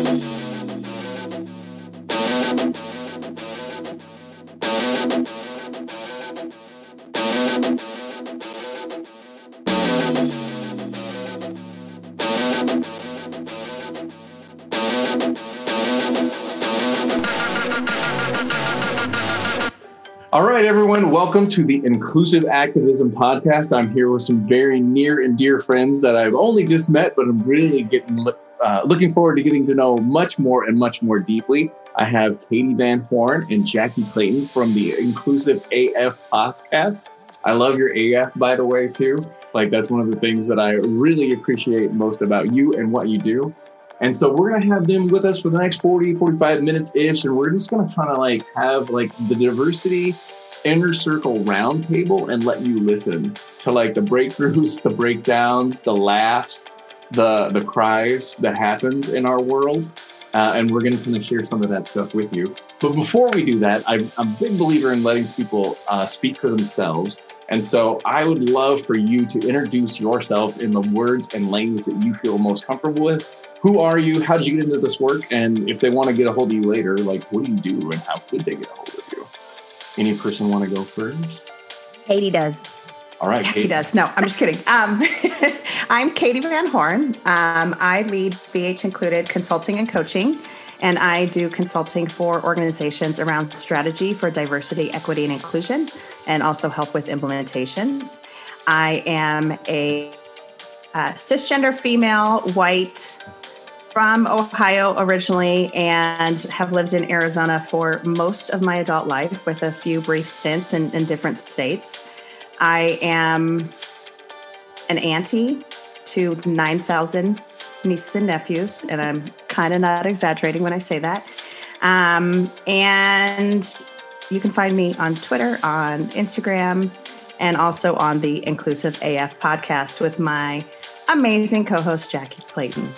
All right, everyone, welcome to the Inclusive Activism Podcast. I'm here with some very near and dear friends that I've only just met, but I'm really getting uh, looking forward to getting to know much more and much more deeply. I have Katie Van Horn and Jackye Clayton from the Inclusive AF Podcast. I love your AF, by the way, too. Like, that's one of the things that I really appreciate most about you and what you do. And so we're going to have them with us for the next 40, 45 minutes ish. And we're just going to kind of like have like the diversity inner circle roundtable and let you listen to like the breakthroughs, the breakdowns, the laughs, the the cries that happens in our world. Uh, and we're going to kind of share some of that stuff with you. But before we do that, I'm, I'm a big believer in letting people uh, speak for themselves. And so I would love for you to introduce yourself in the words and language that you feel most comfortable with who are you? How did you get into this work? And if they want to get a hold of you later, like what do you do and how could they get a hold of you? Any person want to go first? Katie does. All right, Katie does. No, I'm just kidding. Um, I'm Katie Van Horn. Um, I lead BH Included Consulting and Coaching, and I do consulting for organizations around strategy for diversity, equity, and inclusion, and also help with implementations. I am a uh, cisgender female, white, from Ohio originally and have lived in Arizona for most of my adult life with a few brief stints in, in different states. I am an auntie to 9,000 nieces and nephews, and I'm kind of not exaggerating when I say that. Um, and you can find me on Twitter, on Instagram, and also on the Inclusive AF podcast with my amazing co host, Jackye Clayton.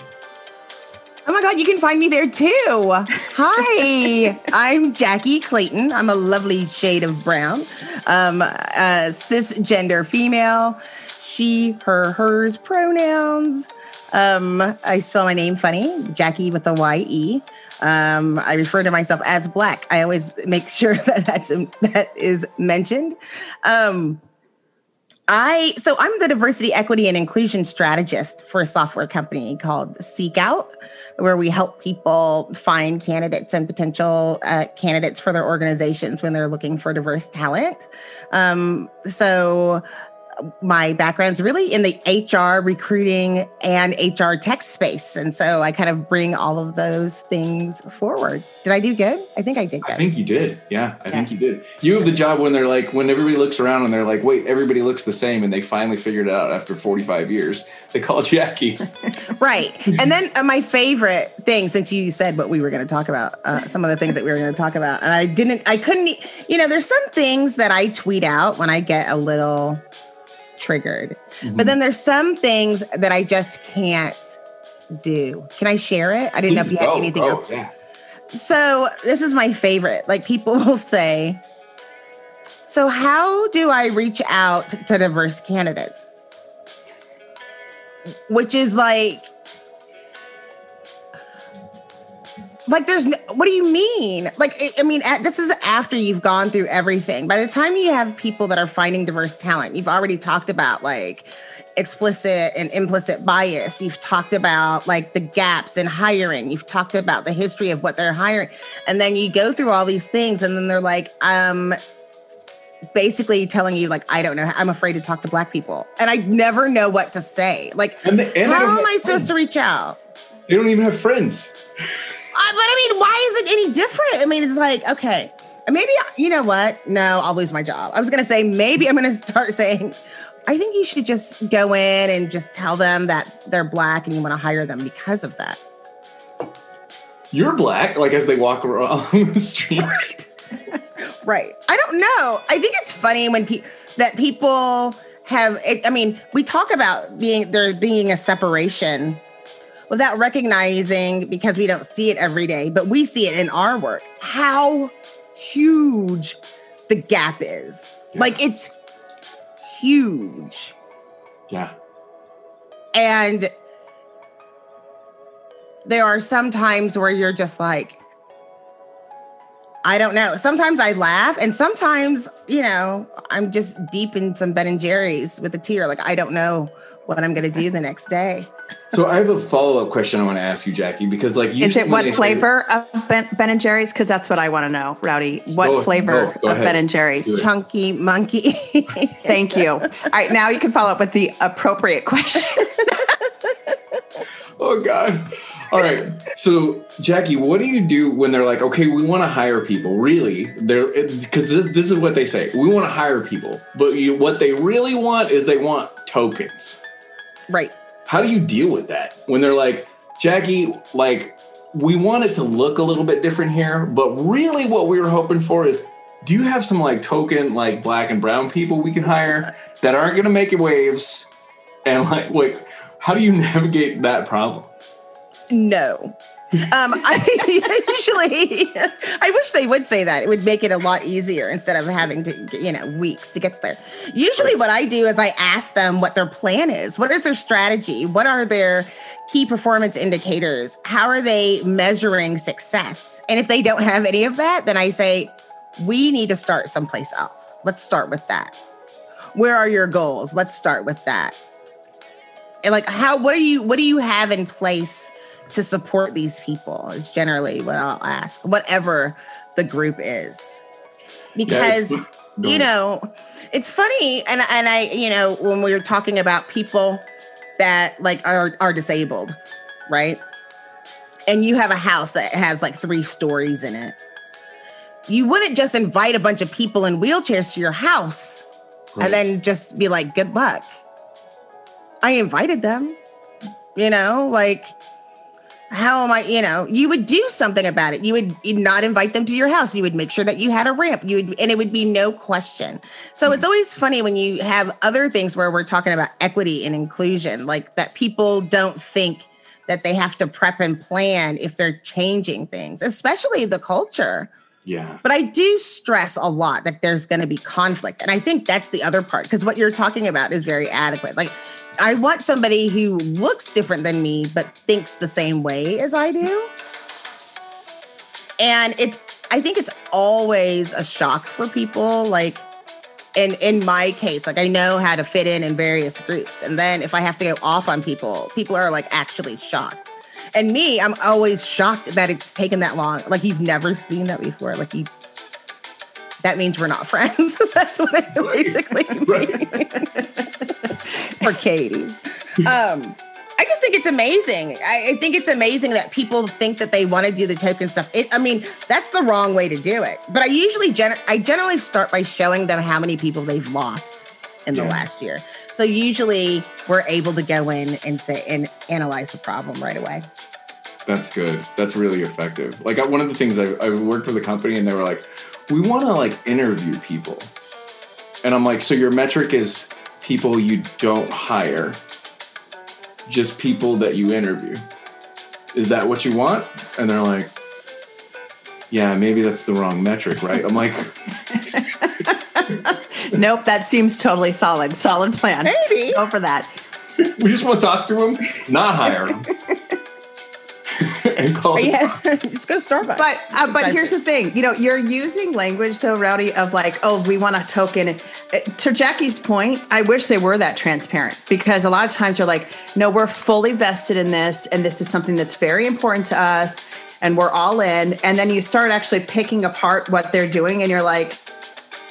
Oh my God, you can find me there too. Hi, I'm Jackye Clayton. I'm a lovely shade of brown, um, cisgender female, she, her, hers pronouns. Um, I spell my name funny, Jackye with a Y E. Um, I refer to myself as Black. I always make sure that that's that is mentioned. Um, I so I'm the diversity, equity, and inclusion strategist for a software company called SeekOut where we help people find candidates and potential uh, candidates for their organizations when they're looking for diverse talent. Um, so my background's really in the HR recruiting and HR tech space. And so I kind of bring all of those things forward. Did I do good? I think I did good. I think you did. Yeah, I yes. think you did. You have the job when they're like, when everybody looks around and they're like, wait, everybody looks the same. And they finally figured it out after 45 years. They call Jackye. right. And then uh, my favorite thing, since you said what we were going to talk about, uh, some of the things that we were going to talk about, and I didn't, I couldn't, you know, there's some things that I tweet out when I get a little triggered. Mm-hmm. But then there's some things that I just can't do. Can I share it? I didn't Please know if you had go, anything go, else. Yeah. So this is my favorite. Like people will say, so how do I reach out to diverse candidates? Which is like like there's what do you mean? Like i mean this is after you've gone through everything. By the time you have people that are finding diverse talent you've already talked about like explicit and implicit bias. You've talked about like the gaps in hiring. You've talked about the history of what they're hiring. And then you go through all these things and then they're like um basically telling you like i don't know i'm afraid to talk to black people. And i never know what to say. Like and the, and how am i supposed to reach out? They don't even have friends but I mean, why is it any different? I mean, it's like, okay, maybe, you know what? No, I'll lose my job. I was going to say, maybe I'm going to start saying, I think you should just go in and just tell them that they're black and you want to hire them because of that. You're black, like as they walk around the street. Right. right. I don't know. I think it's funny when people that people have. I mean, we talk about being there being a separation without recognizing because we don't see it every day, but we see it in our work, how huge the gap is. Yeah. Like it's huge. Yeah. And there are some times where you're just like, I don't know. Sometimes I laugh, and sometimes, you know, I'm just deep in some Ben and Jerry's with a tear. Like, I don't know what I'm going to do the next day. So I have a follow up question I want to ask you, Jackye, because like, is it what flavor say, of Ben, ben and Jerry's? Because that's what I want to know, Rowdy. What go, flavor go, go of Ben and Jerry's? Chunky monkey. Thank you. All right, now you can follow up with the appropriate question. oh God. All right. So, Jackye, what do you do when they're like, okay, we want to hire people? Really? They're because this, this is what they say. We want to hire people, but you, what they really want is they want tokens. Right. How do you deal with that when they're like, Jackye, like, we want it to look a little bit different here, but really what we were hoping for is do you have some like token, like black and brown people we can hire that aren't going to make waves? And like, like, how do you navigate that problem? No. Um, I usually, I wish they would say that. It would make it a lot easier instead of having to, you know, weeks to get there. Usually, what I do is I ask them what their plan is. What is their strategy? What are their key performance indicators? How are they measuring success? And if they don't have any of that, then I say, we need to start someplace else. Let's start with that. Where are your goals? Let's start with that. And like, how, what are you, what do you have in place? To support these people is generally what I'll ask, whatever the group is. Because yeah, you know, it's funny and and I, you know, when we were talking about people that like are are disabled, right? And you have a house that has like three stories in it. You wouldn't just invite a bunch of people in wheelchairs to your house right. and then just be like, good luck. I invited them, you know, like how am I, you know, you would do something about it. You would not invite them to your house. You would make sure that you had a ramp. You would, and it would be no question. So mm-hmm. it's always funny when you have other things where we're talking about equity and inclusion, like that people don't think that they have to prep and plan if they're changing things, especially the culture. Yeah. But I do stress a lot that there's going to be conflict. And I think that's the other part because what you're talking about is very adequate. Like I want somebody who looks different than me, but thinks the same way as I do. And it's, I think it's always a shock for people. Like, in in my case, like I know how to fit in in various groups, and then if I have to go off on people, people are like actually shocked. And me, I'm always shocked that it's taken that long. Like you've never seen that before. Like you that means we're not friends. That's what I basically mean. For Katie. Um, I just think it's amazing. I, I, think it's amazing that people think that they want to do the token stuff. It, I mean, that's the wrong way to do it. But I usually, gen- I generally start by showing them how many people they've lost in the yeah. last year. So usually, we're able to go in and say and analyze the problem right away. That's good. That's really effective. Like one of the things I, I worked for the company, and they were like, we want to like interview people. And I'm like, so your metric is people you don't hire, just people that you interview. Is that what you want? And they're like, yeah, maybe that's the wrong metric, right? I'm like, nope, that seems totally solid. Solid plan. Maybe. Go for that. we just want to talk to them, not hire them. and call yeah, just go to Starbucks. But uh, but here's the thing, you know, you're using language so rowdy of like, oh, we want a token. Uh, to Jackye's point, I wish they were that transparent because a lot of times they're like, no, we're fully vested in this, and this is something that's very important to us, and we're all in. And then you start actually picking apart what they're doing, and you're like,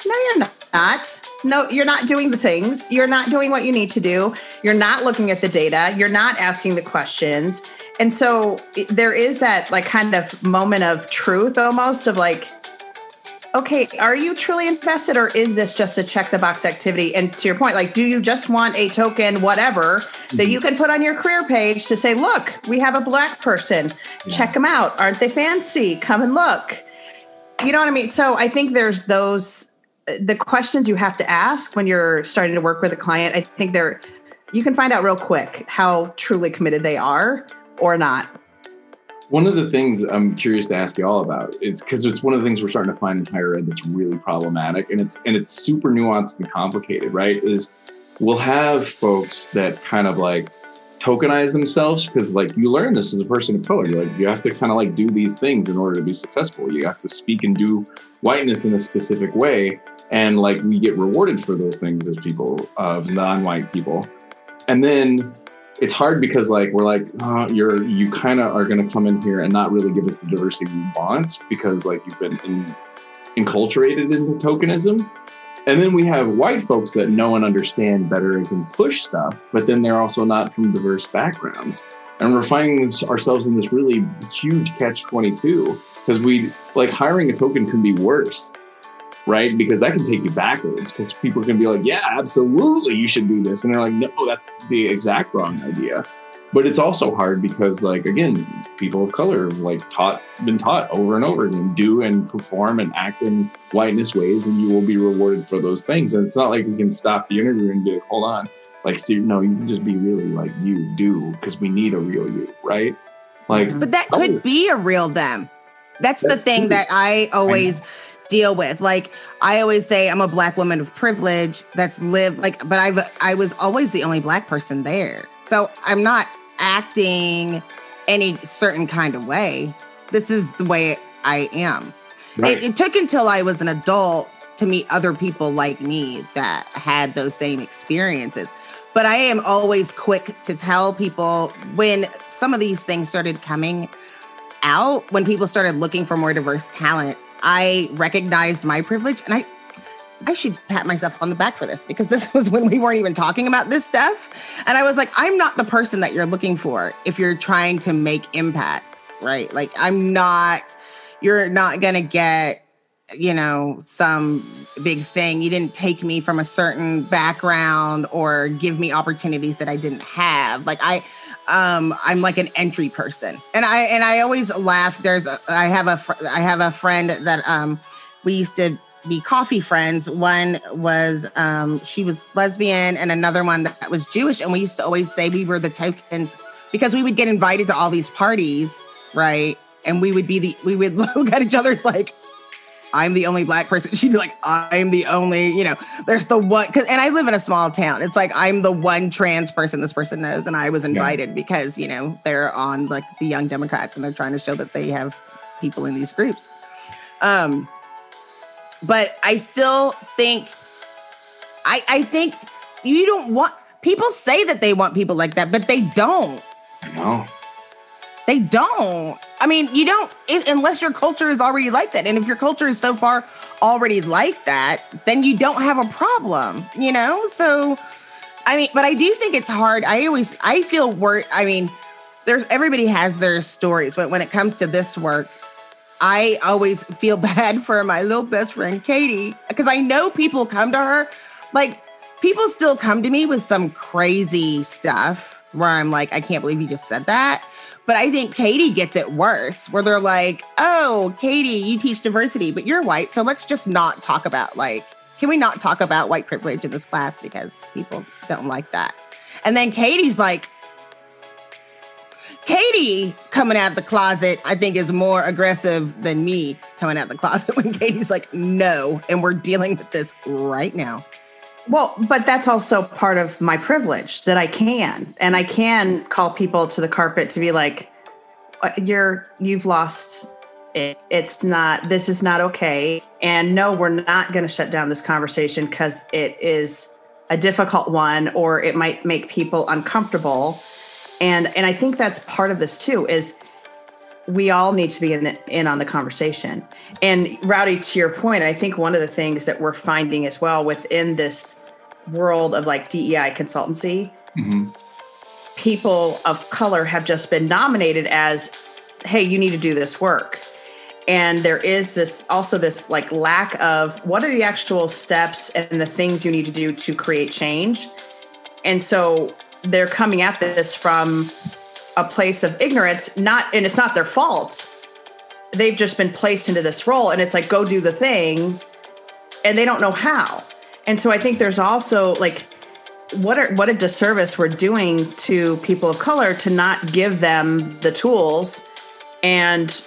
no, you're not not. No, you're not doing the things. You're not doing what you need to do. You're not looking at the data. You're not asking the questions. And so there is that like kind of moment of truth almost of like, okay, are you truly invested or is this just a check the box activity? And to your point, like, do you just want a token, whatever, mm-hmm. that you can put on your career page to say, look, we have a black person, yeah. check them out. Aren't they fancy? Come and look. You know what I mean? So I think there's those the questions you have to ask when you're starting to work with a client. I think they're you can find out real quick how truly committed they are or not. One of the things I'm curious to ask you all about is because it's one of the things we're starting to find in higher ed that's really problematic, and it's and it's super nuanced and complicated, right? Is we'll have folks that kind of like tokenize themselves because like you learn this as a person of color you're like you have to kind of like do these things in order to be successful you have to speak and do whiteness in a specific way and like we get rewarded for those things as people of non-white people and then it's hard because like we're like oh, you're you kind of are going to come in here and not really give us the diversity we want because like you've been in, enculturated into tokenism and then we have white folks that know and understand better and can push stuff, but then they're also not from diverse backgrounds. And we're finding ourselves in this really huge catch 22 because we like hiring a token can be worse, right? Because that can take you backwards because people can be like, yeah, absolutely, you should do this. And they're like, no, that's the exact wrong idea but it's also hard because like again people of color have like taught been taught over and over again do and perform and act in whiteness ways and you will be rewarded for those things and it's not like we can stop the interview and be like hold on like steve no you can just be really like you do because we need a real you right like but that oh. could oh. be a real them that's, that's the thing true. that i always I deal with like i always say i'm a black woman of privilege that's lived like but i've i was always the only black person there so i'm not acting any certain kind of way. This is the way I am. Right. It, it took until I was an adult to meet other people like me that had those same experiences. But I am always quick to tell people when some of these things started coming out, when people started looking for more diverse talent, I recognized my privilege and I I should pat myself on the back for this because this was when we weren't even talking about this stuff. And I was like, I'm not the person that you're looking for if you're trying to make impact, right? Like, I'm not, you're not going to get, you know, some big thing. You didn't take me from a certain background or give me opportunities that I didn't have. Like, I, um i'm like an entry person and i and i always laugh there's a, i have a fr- i have a friend that um we used to be coffee friends. One was um, she was lesbian, and another one that was Jewish. And we used to always say we were the tokens because we would get invited to all these parties, right? And we would be the we would look at each other's like, I'm the only black person. She'd be like, I'm the only, you know, there's the one. Cause, and I live in a small town. It's like, I'm the one trans person this person knows. And I was invited yeah. because, you know, they're on like the Young Democrats and they're trying to show that they have people in these groups. Um, but I still think I I think you don't want people say that they want people like that, but they don't. No. They don't. I mean, you don't it, unless your culture is already like that. And if your culture is so far already like that, then you don't have a problem, you know? So I mean, but I do think it's hard. I always I feel work. I mean, there's everybody has their stories, but when it comes to this work, I always feel bad for my little best friend Katie because I know people come to her. Like, people still come to me with some crazy stuff where I'm like, I can't believe you just said that. But I think Katie gets it worse, where they're like, oh, Katie, you teach diversity, but you're white. So let's just not talk about, like, can we not talk about white privilege in this class because people don't like that? And then Katie's like, Katie coming out the closet, I think, is more aggressive than me coming out the closet when Katie's like, no, and we're dealing with this right now. Well, but that's also part of my privilege that I can, and I can call people to the carpet to be like, uh, "You're you've lost it. It's not. This is not okay." And no, we're not going to shut down this conversation because it is a difficult one, or it might make people uncomfortable and and i think that's part of this too is we all need to be in, the, in on the conversation. And rowdy to your point i think one of the things that we're finding as well within this world of like dei consultancy mm-hmm. people of color have just been nominated as hey you need to do this work. And there is this also this like lack of what are the actual steps and the things you need to do to create change? And so they're coming at this from a place of ignorance not and it's not their fault. They've just been placed into this role and it's like go do the thing and they don't know how. And so i think there's also like what are what a disservice we're doing to people of color to not give them the tools and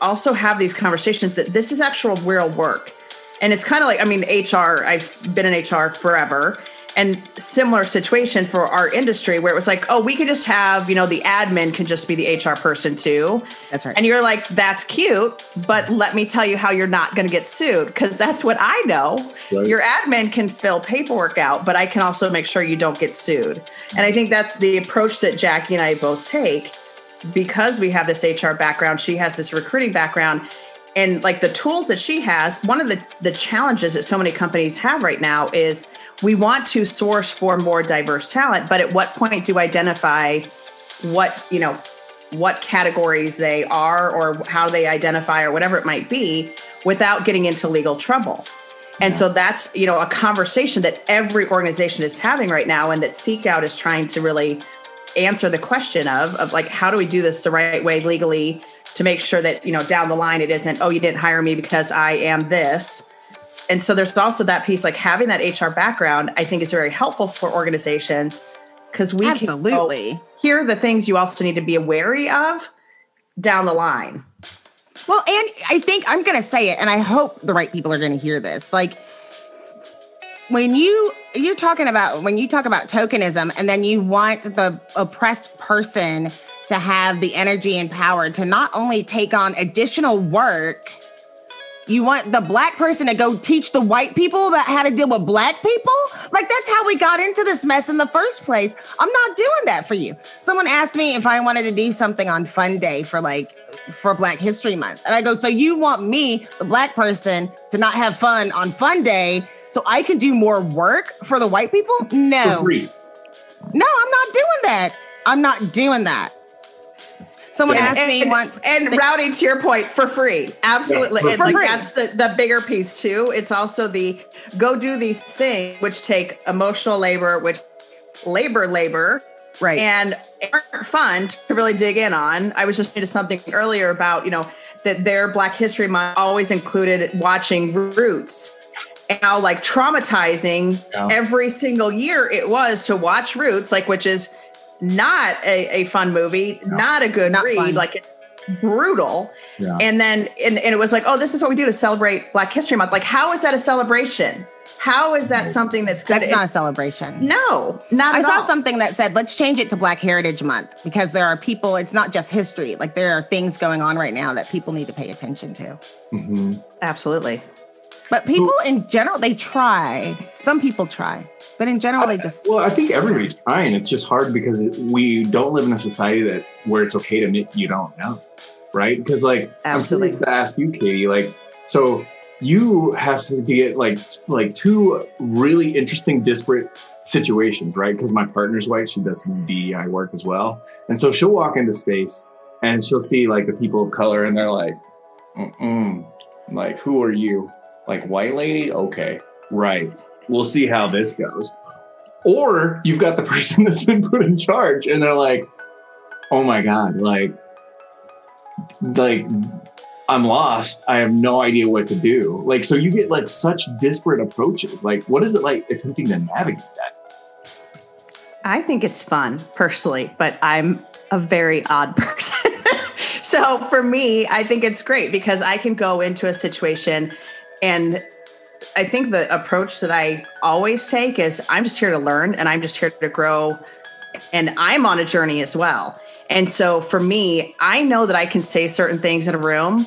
also have these conversations that this is actual real work. And it's kind of like i mean hr i've been in hr forever and similar situation for our industry where it was like, oh, we could just have, you know, the admin can just be the HR person too. That's right. And you're like, that's cute, but let me tell you how you're not going to get sued because that's what I know. Right. Your admin can fill paperwork out, but I can also make sure you don't get sued. And I think that's the approach that Jackye and I both take because we have this HR background. She has this recruiting background. And like the tools that she has, one of the, the challenges that so many companies have right now is we want to source for more diverse talent, but at what point do identify what, you know, what categories they are or how they identify or whatever it might be without getting into legal trouble. And so that's, you know, a conversation that every organization is having right now and that SeekOut is trying to really answer the question of of like how do we do this the right way legally to make sure that, you know, down the line it isn't, oh, you didn't hire me because I am this. And so there's also that piece like having that HR background, I think is very helpful for organizations because we can Absolutely. here are the things you also need to be wary of down the line. Well, and I think I'm going to say it, and I hope the right people are going to hear this. Like, when you you're talking about when you talk about tokenism, and then you want the oppressed person to have the energy and power to not only take on additional work, you want the black person to go teach the white people about how to deal with black people? Like that's how we got into this mess in the first place. I'm not doing that for you. Someone asked me if I wanted to do something on Fun Day for like for Black History Month. And I go, "So you want me, the black person, to not have fun on Fun Day so I can do more work for the white people?" No. No, I'm not doing that. I'm not doing that. Someone And- asked and, me and, once and Rowdy, to your point for free absolutely Yeah, and for like free. that's the, the bigger piece too it's also the go do these things which take emotional labor which labor labor right. and aren't fun to really dig in on i was just into something earlier about you know that their black history month always included watching roots and how like traumatizing Yeah. every single year it was to watch roots like which is not a, a fun movie not a good Not read fun. like it's brutal Yeah. and then and, and it was like oh this is what we do to celebrate black history month like how is that a celebration how is that something that's good That's not a celebration. no not I at saw all. something that said, let's change it to Black Heritage Month because there are people, it's not just history. Like there are things going on right now that people need to pay attention to. Mhm. absolutely But people in general, they try. Some people try, but in general, they just, Well, I think everybody's trying. It's just hard because we don't live in a society that where it's okay to admit you don't know, right? Because like Absolutely. I'm curious to ask you, Katie. Like, so you have to get like like two really interesting, disparate situations, right? Because my partner's white; she does some DEI work as well, and so she'll walk into space and she'll see like the people of color, and they're like, Mm-mm. like, who are you? Like white lady? Okay, right. We'll see how this goes or you've got the person that's been put in charge and they're like oh my god like like i'm lost i have no idea what to do like so you get like such disparate approaches like what is it like attempting to navigate that I think it's fun personally, but I'm a very odd person. so for me, I think it's great because I can go into a situation and I think the approach that I always take is I'm just here to learn and I'm just here to grow and I'm on a journey as well. And so for me, I know that I can say certain things in a room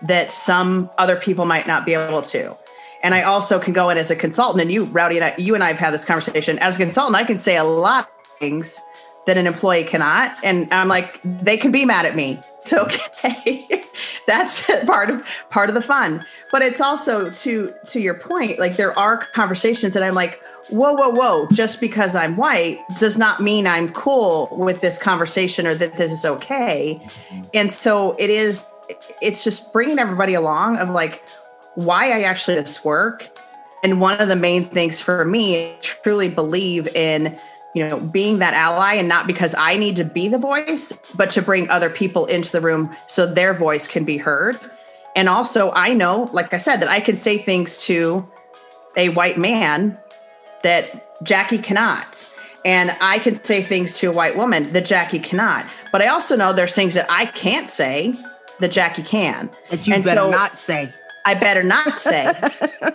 that some other people might not be able to. And I also can go in as a consultant, and you, Rowdy, and I, you and I have had this conversation. As a consultant, I can say a lot of things that an employee cannot, and I'm like, they can be mad at me. It's okay. That's part of part of the fun. But it's also to to your point, like there are conversations that I'm like, whoa, whoa, whoa. Just because I'm white does not mean I'm cool with this conversation or that this is okay. Mm-hmm. And so it is. It's just bringing everybody along of like why I actually this work. And one of the main things for me, I truly believe in, you know, being that ally and not because I need to be the voice, but to bring other people into the room so their voice can be heard. And also, I know, like I said, that I can say things to a white man that Jackye cannot. And I can say things to a white woman that Jackye cannot. But I also know there's things that I can't say that Jackye can. that you And better so- not say. I better not say.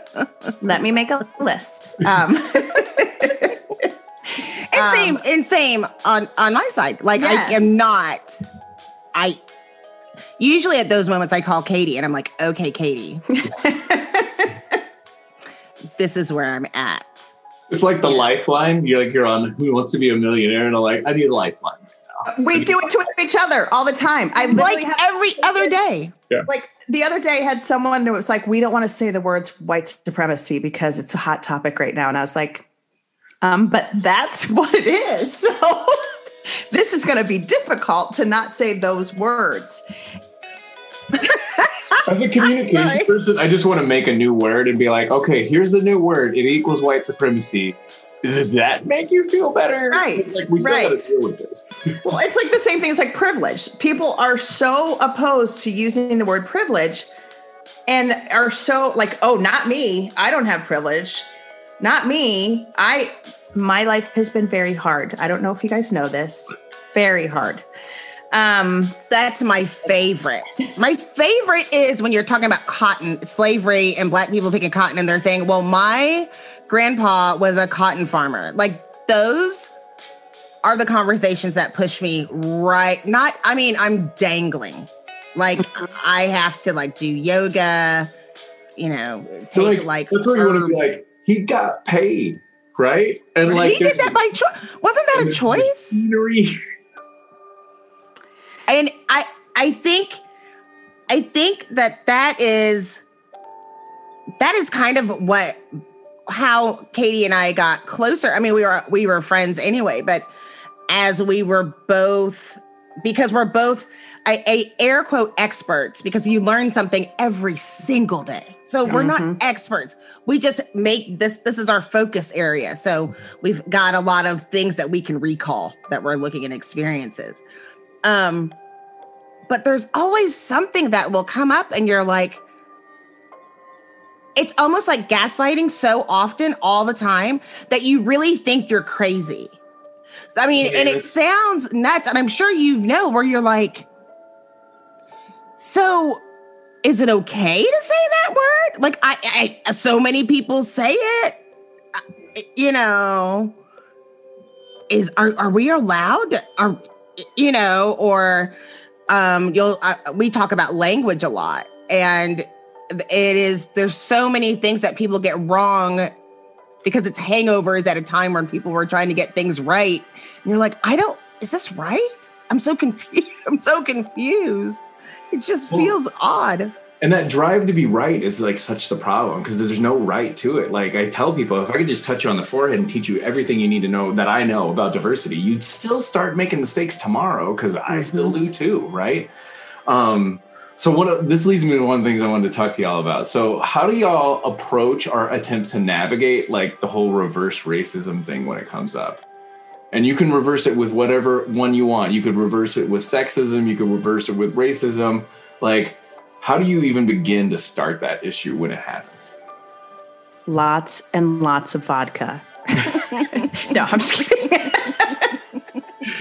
Let me make a list. Um, And Um, same, and same on on my side. Like I am not. I usually at those moments I call Katie and I'm like, okay, Katie, this is where I'm at. It's like the lifeline. You're like you're on Who Wants to Be a Millionaire, and I'm like, I need a lifeline. we do it to each other all the time. I Like have every other day. Yeah. like the other day I had someone who was like, we don't want to say the words white supremacy because it's a hot topic right now. And I was like, um, but that's what it is. So this is going to be difficult to not say those words. As a communication person, I just want to make a new word and be like, okay, here's the new word. It equals white supremacy. Does that make you feel better? Right, It's Like we still right. to deal with this. Well, it's like the same thing as like privilege. People are so opposed to using the word privilege and are so like, oh, not me. I don't have privilege. Not me. I my life has been very hard. I don't know if you guys know this. Very hard. Um That's my favorite. My favorite is when you're talking about cotton, slavery, and black people picking cotton, and they're saying, well, my grandpa was a cotton farmer. Like those are the conversations that push me right. Not, I mean, I'm dangling. Like I have to like do yoga, you know, So, take like, like, that's where you want to be like, he got paid, right? And like he did that by choice. Wasn't that a choice? machinery. and i i think i think that that is that is kind of what how katie and i got closer i mean we were we were friends anyway but as we were both because we're both a, a air quote experts because you learn something every single day so we're not Mhm. experts we just make this this is our focus area. So we've got a lot of things that we can recall that we're looking at experiences. Um but there's always something that will come up and you're like it's almost like gaslighting so often all the time that you really think you're crazy. I mean and it sounds nuts and i'm sure you know where you're like so is it okay to say that word? Like i, I so many people say it you know is are, are we allowed are you know or um you'll uh, we talk about language a lot and it is there's so many things that people get wrong because it's hangovers at a time when people were trying to get things right. And you're like i don't is this right? I'm so confused i'm so confused it just Well- feels odd And that drive to be right is like such the problem because there's no right to it. Like I tell people, if I could just touch you on the forehead and teach you everything you need to know that I know about diversity, you'd still start making mistakes tomorrow because I still do too, right? Um, so one this leads me to one of the things I wanted to talk to y'all about. So how do y'all approach or attempt to navigate like the whole reverse racism thing when it comes up? And you can reverse it with whatever one you want. You could reverse it with sexism, you could reverse it with racism. Like how do you even begin to start that issue when it happens? lots and lots of vodka. no, I'm just kidding.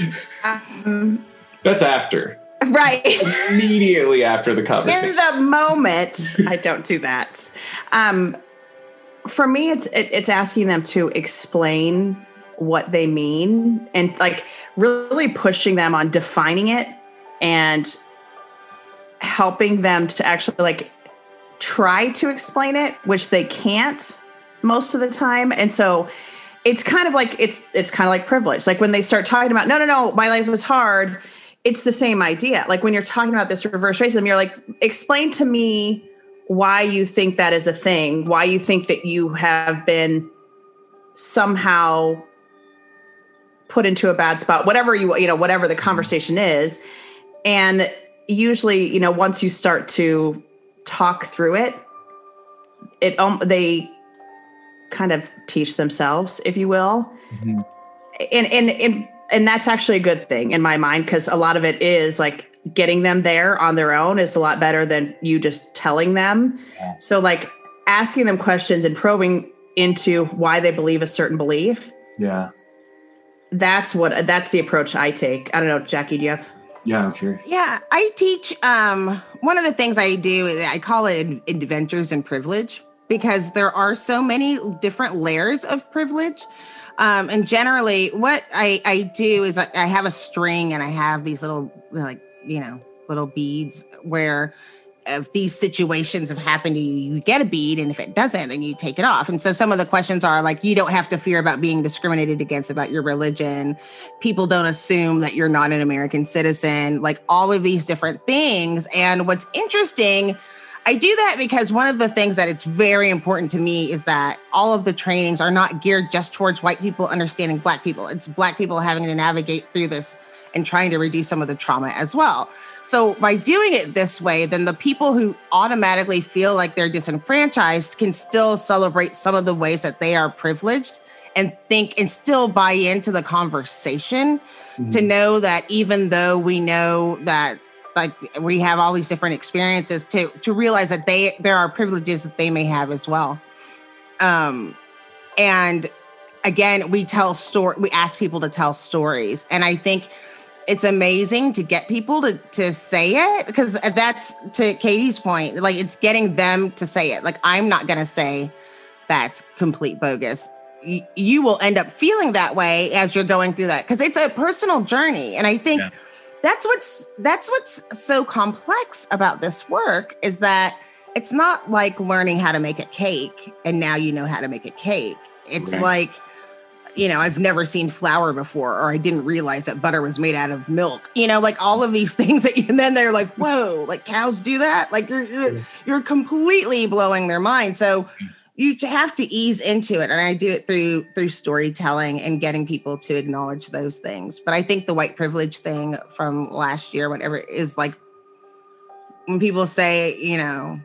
um, That's after, right. immediately after the conversation. in the moment i don't do that um for me it's it, it's asking them to explain what they mean and like really pushing them on defining it and helping them to actually like try to explain it which they can't most of the time and so it's kind of like it's it's kind of like privilege like when they start talking about no no no my life was hard it's the same idea. Like when you're talking about this reverse racism, you're like, explain to me why you think that is a thing, why you think that you have been somehow put into a bad spot, whatever you, you know, whatever the conversation is. And usually, you know, once you start to talk through it, it, um, they kind of teach themselves, if you will. And and and, and that's actually a good thing in my mind because a lot of it is like getting them there on their own is a lot better than you just telling them. So like asking them questions and probing into why they believe a certain belief Yeah. That's what that's the approach i take i don't know jackye do you have Yeah, I'm curious. Yeah, I teach. Um, one of the things I do is I call it adventures in privilege because there are so many different layers of privilege. Um, and generally, what I, I do is I, I have a string and I have these little, like, you know, little beads where if these situations have happened to you, you get a bead, and if it doesn't, then you take it off. And so some of the questions are like, you don't have to fear about being discriminated against about your religion. People don't assume that you're not an American citizen, like all of these different things. And what's interesting, I do that because one of the things that it's very important to me is that all of the trainings are not geared just towards white people understanding Black people. It's Black people having to navigate through this and trying to reduce some of the trauma as well. So by doing it this way, then the people who automatically feel like they're disenfranchised can still celebrate some of the ways that they are privileged and think and still buy into the conversation mm-hmm. to know that even though we know that like we have all these different experiences to to realize that they there are privileges that they may have as well um and again we tell story we ask people to tell stories and i think it's amazing to get people to to say it because that's to Katie's point. Like it's getting them to say it. Like I'm not gonna say that's complete bogus. Y- you will end up feeling that way as you're going through that because it's a personal journey, and I think yeah. that's what's that's what's so complex about this work is that it's not like learning how to make a cake and now you know how to make a cake. It's right. like you know, I've never seen flour before, or I didn't realize that butter was made out of milk. You know, like all of these things that, and then they're like, whoa, like cows do that. Like you're, you're, you're completely blowing their mind. So mm. you have to ease into it. And I do it through, through storytelling and getting people to acknowledge those things. But I think the white privilege thing from last year, whatever is like when people say, you know,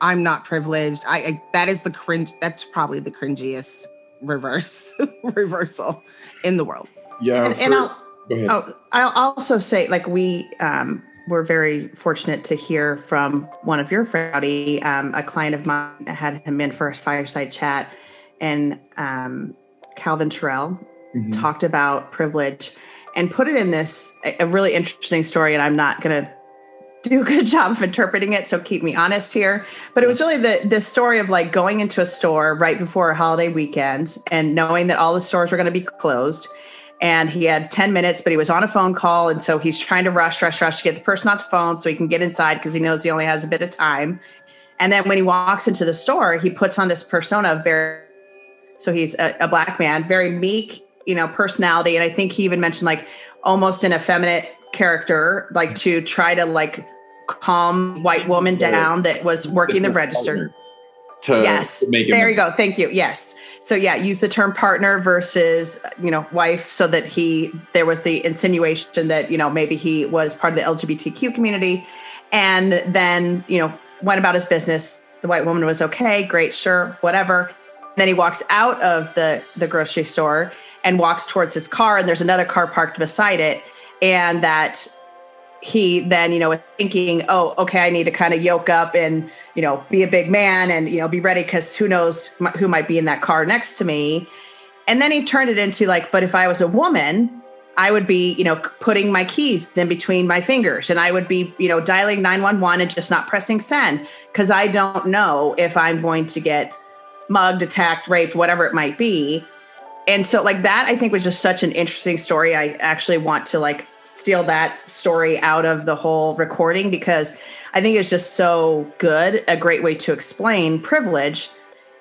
I'm not privileged. I, I that is the cringe. That's probably the cringiest reverse reversal in the world. Yeah, and, for, and I'll, oh, I'll also say like we um, were very fortunate to hear from one of your friends, um, a client of mine had him in for a fireside chat, and um, Calvin Terrell mm-hmm. talked about privilege and put it in this a really interesting story. And I'm not going to do a good job of interpreting it so keep me honest here. But it was really the the story of like going into a store right before a holiday weekend and knowing that all the stores were going to be closed. And he had 10 minutes but he was on a phone call and so he's trying to rush rush rush to get the person off the phone so he can get inside because he knows he only has a bit of time. And then when he walks into the store he puts on this persona of very so he's a, a black man very meek you know personality. And i think he even mentioned like almost an effeminate character like to try to like calm white woman down that was working the register. To yes, there you go. Thank you. Yes. So yeah, use the term partner versus you know wife, so that he there was the insinuation that you know maybe he was part of the LGBTQ community, and then you know went about his business. The white woman was okay, great, sure, whatever. Then he walks out of the the grocery store and walks towards his car, and there's another car parked beside it, and that he then, you know, was thinking, oh, okay, I need to kind of yoke up and, you know, be a big man and, you know, be ready because who knows who might be in that car next to me. And then he turned it into like, but if I was a woman, I would be, you know, putting my keys in between my fingers and I would be, you know, dialing 911 and just not pressing send because I don't know if I'm going to get mugged, attacked, raped, whatever it might be. And so, like, that I think was just such an interesting story. I actually want to, like, steal that story out of the whole recording because I think it's just so good, a great way to explain privilege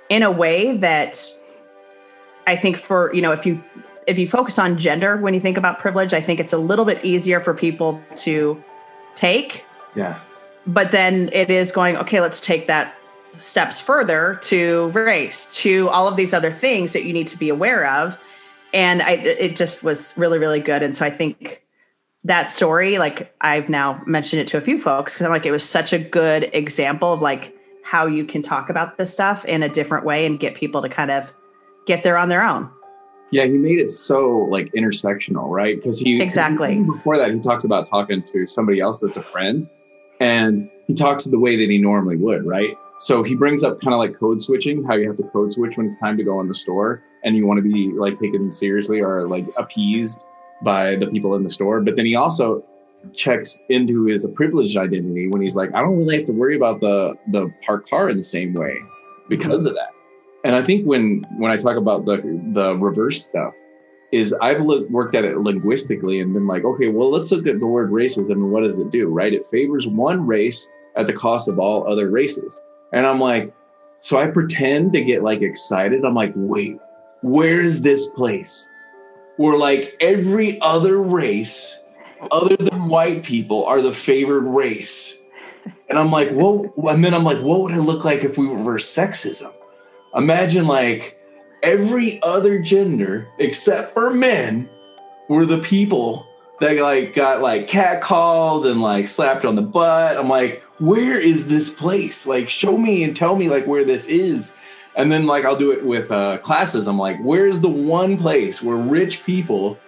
in a way that I think for, you know, if you if you focus on gender when you think about privilege, I think it's a little bit easier for people to take. Yeah. But then it is going, okay, let's take that steps further to race, to all of these other things that you need to be aware of. And I, it just was really, really good. And so I think that story, like I've now mentioned it to a few folks because I'm like, it was such a good example of like how you can talk about this stuff in a different way and get people to kind of get there on their own. Yeah, he made it so like intersectional, right? Because he exactly before that he talks about talking to somebody else that's a friend, and he talks the way that he normally would, right? So he brings up kind of like code switching, how you have to code switch when it's time to go in the store, and you want to be like taken seriously or like appeased by the people in the store. But then he also checks into his privileged identity when he's like, I don't really have to worry about the the parked car in the same way because of that. and I think when when I talk about the the reverse stuff, is I've look, worked at it linguistically and been like, okay, well, let's look at the word racism and what does it do, right? It favors one race at the cost of all other races. And I'm like, so I pretend to get like excited. I'm like, wait, where's this place where like every other race other than white people are the favored race? And I'm like, whoa. And then I'm like, what would it look like if we reverse sexism? Imagine like every other gender except for men were the people that like got like catcalled and like slapped on the butt. I'm like, where is this place? Like, show me and tell me like where this is. And then like I'll do it with uh, classes. I'm like, where's the one place where rich people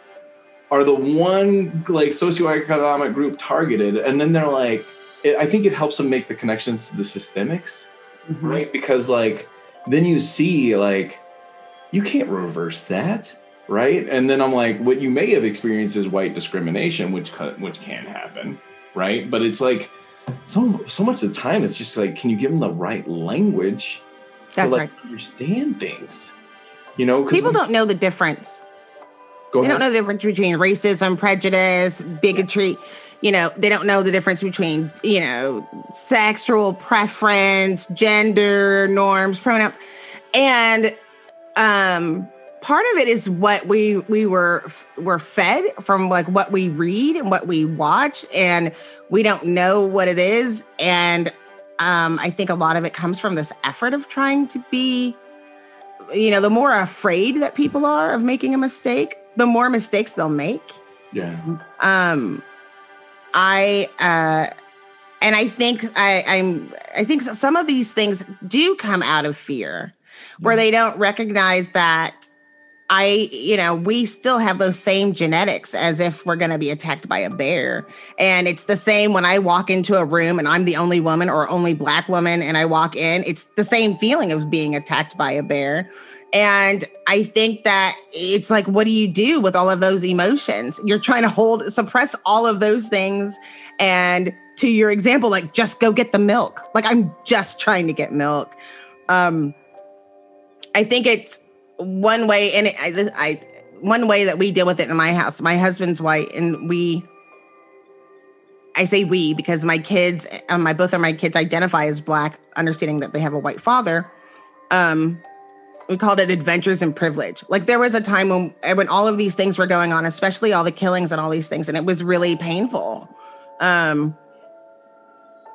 are the one like socioeconomic group targeted? And then they're like, it, I think it helps them make the connections to the systemics, mm-hmm. right? Because like then you see like you can't reverse that right and then i'm like what you may have experienced is white discrimination which which can happen right but it's like so so much of the time it's just like can you give them the right language That's to like right. understand things you know people we, don't know the difference they ahead. don't know the difference between racism prejudice bigotry you know they don't know the difference between you know sexual preference gender norms pronouns and um part of it is what we we were were fed from like what we read and what we watch and we don't know what it is and um i think a lot of it comes from this effort of trying to be you know the more afraid that people are of making a mistake the more mistakes they'll make. Yeah. Um i uh and i think i i'm i think some of these things do come out of fear where they don't recognize that I, you know, we still have those same genetics as if we're going to be attacked by a bear. And it's the same when I walk into a room and I'm the only woman or only black woman and I walk in, it's the same feeling of being attacked by a bear. And I think that it's like, what do you do with all of those emotions? You're trying to hold, suppress all of those things. And to your example, like, just go get the milk. Like, I'm just trying to get milk. Um, I think it's one way, and it, I, I one way that we deal with it in my house. My husband's white, and we. I say we because my kids, um, my both of my kids identify as black, understanding that they have a white father. Um, we called it adventures and privilege. Like there was a time when when all of these things were going on, especially all the killings and all these things, and it was really painful. Um,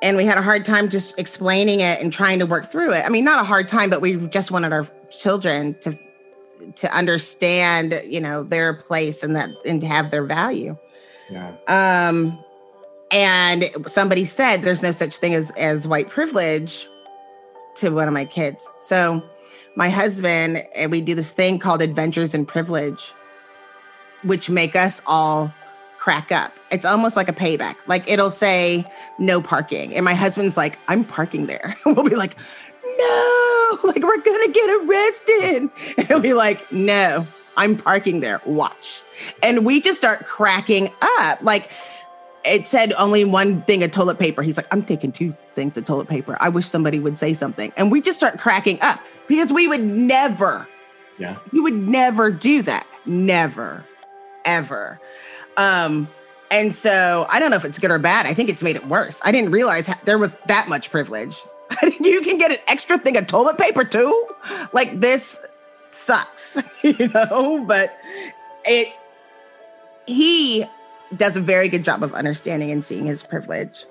and we had a hard time just explaining it and trying to work through it. I mean, not a hard time, but we just wanted our children to to understand, you know, their place and that and to have their value. Yeah. Um and somebody said there's no such thing as as white privilege to one of my kids. So my husband and we do this thing called adventures in privilege which make us all crack up. It's almost like a payback. Like it'll say no parking. And my husband's like, I'm parking there. we'll be like, no, like we're gonna get arrested. And be like, no, I'm parking there. Watch. And we just start cracking up. Like it said only one thing of toilet paper. He's like, I'm taking two things of toilet paper. I wish somebody would say something. And we just start cracking up because we would never, yeah, you would never do that. Never, ever. Um, and so I don't know if it's good or bad. I think it's made it worse. I didn't realize there was that much privilege. you can get an extra thing of toilet paper too. Like this sucks, you know, but it he does a very good job of understanding and seeing his privilege.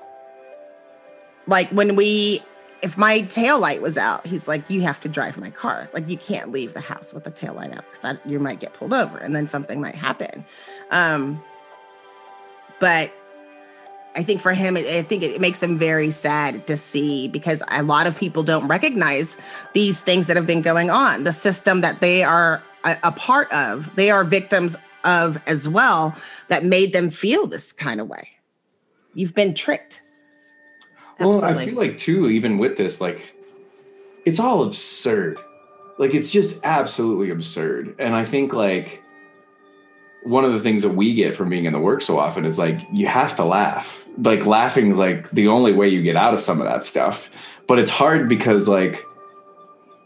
Like when we if my tail light was out, he's like, you have to drive my car. Like you can't leave the house with the tail light out because you might get pulled over and then something might happen. Um, but I think for him, I think it makes him very sad to see because a lot of people don't recognize these things that have been going on, the system that they are a, a part of, they are victims of as well, that made them feel this kind of way. You've been tricked. Well, Absolutely. I feel like too, even with this, like it's all absurd. Like it's just absolutely absurd. And I think like one of the things that we get from being in the work so often is like you have to laugh. Like laughing is like the only way you get out of some of that stuff. But it's hard because like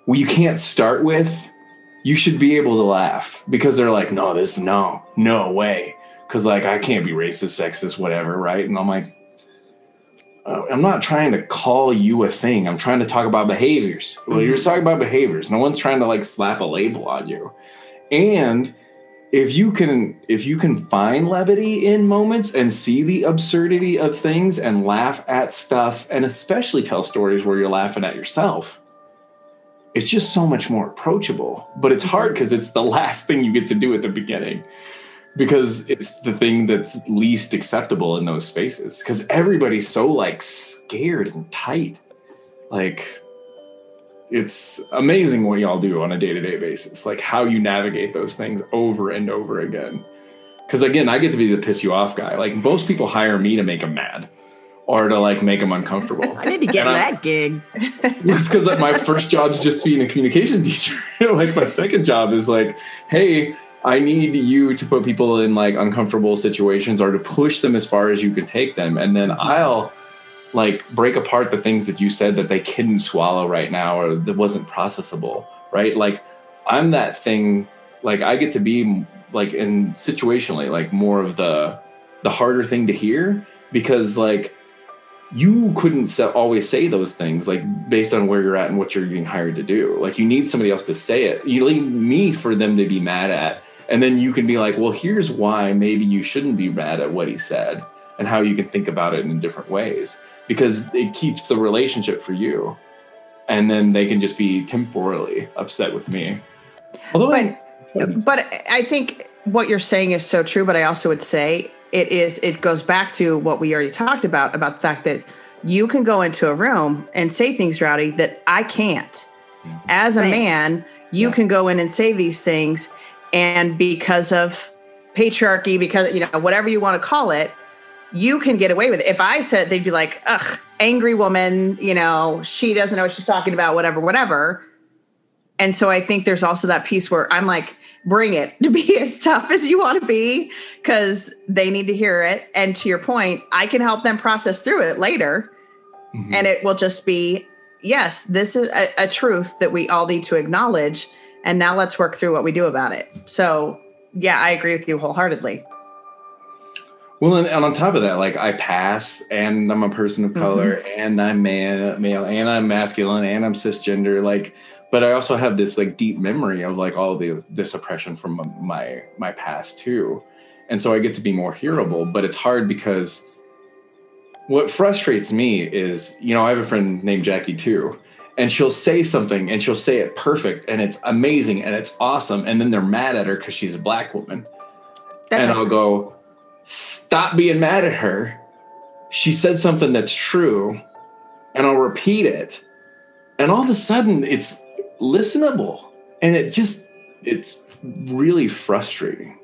well, you can't start with, you should be able to laugh because they're like, no, this, no, no way. Cause like, I can't be racist, sexist, whatever. Right. And I'm like, uh, I'm not trying to call you a thing. I'm trying to talk about behaviors. Well, you're Mm-hmm. talking about behaviors. No one's trying to like slap a label on you. And if you can if you can find levity in moments and see the absurdity of things and laugh at stuff and especially tell stories where you're laughing at yourself, it's just so much more approachable. But it's hard because it's the last thing you get to do at the beginning because it's the thing that's least acceptable in those spaces because everybody's so like scared and tight like it's amazing what y'all do on a day-to-day basis like how you navigate those things over and over again because again i get to be the piss you off guy like most people hire me to make them mad or to like make them uncomfortable I need to get And that gig. it's because like, my first job's just being a communication teacher. like my second job is like, hey, I need you to put people in like uncomfortable situations or to push them as far as you can take them, and then I'll like break apart the things that you said that they couldn't swallow right now or that wasn't processable. Right? Like I'm that thing. Like I get to be like in situationally like more of the the harder thing to hear because like you couldn't always say those things like based on where you're at and what you're being hired to do like you need somebody else to say it you need me for them to be mad at and then you can be like well here's why maybe you shouldn't be mad at what he said and how you can think about it in different ways because it keeps the relationship for you and then they can just be temporarily upset with me although I- But but I think what you're saying is so true. But I also would say it is. It goes back to what we already talked about about the fact that you can go into a room and say things, Rowdy, that I can't. Mm-hmm. As a man, you Yeah. can go in and say these things, and because of patriarchy, because you know whatever you want to call it, you can get away with it. If I said, they'd be like, "Ugh, angry woman," you know, she doesn't know what she's talking about, whatever, whatever. And so I think there's also that piece where I'm like, bring it to be as tough as you want to be because they need to hear it. And to your point, I can help them process through it later. Mhm. And it will just be, yes, this is a, a truth that we all need to acknowledge. And now let's work through what we do about it. So, yeah, I agree with you wholeheartedly. Well, and, and on top of that, like I pass, and I'm a person of mm-hmm. color, and I'm man, male, and I'm masculine, and I'm cisgender. Like, but I also have this like deep memory of like all the this oppression from my my past too, and so I get to be more hearable. But it's hard because what frustrates me is, you know, I have a friend named Jackye too, and she'll say something, and she'll say it perfect, and it's amazing, and it's awesome, and then they're mad at her because she's a black woman That's and right. I'll go, stop being mad at her. She said something that's true, and I'll repeat it. And all of a sudden, it's listenable. And it just, it's really frustrating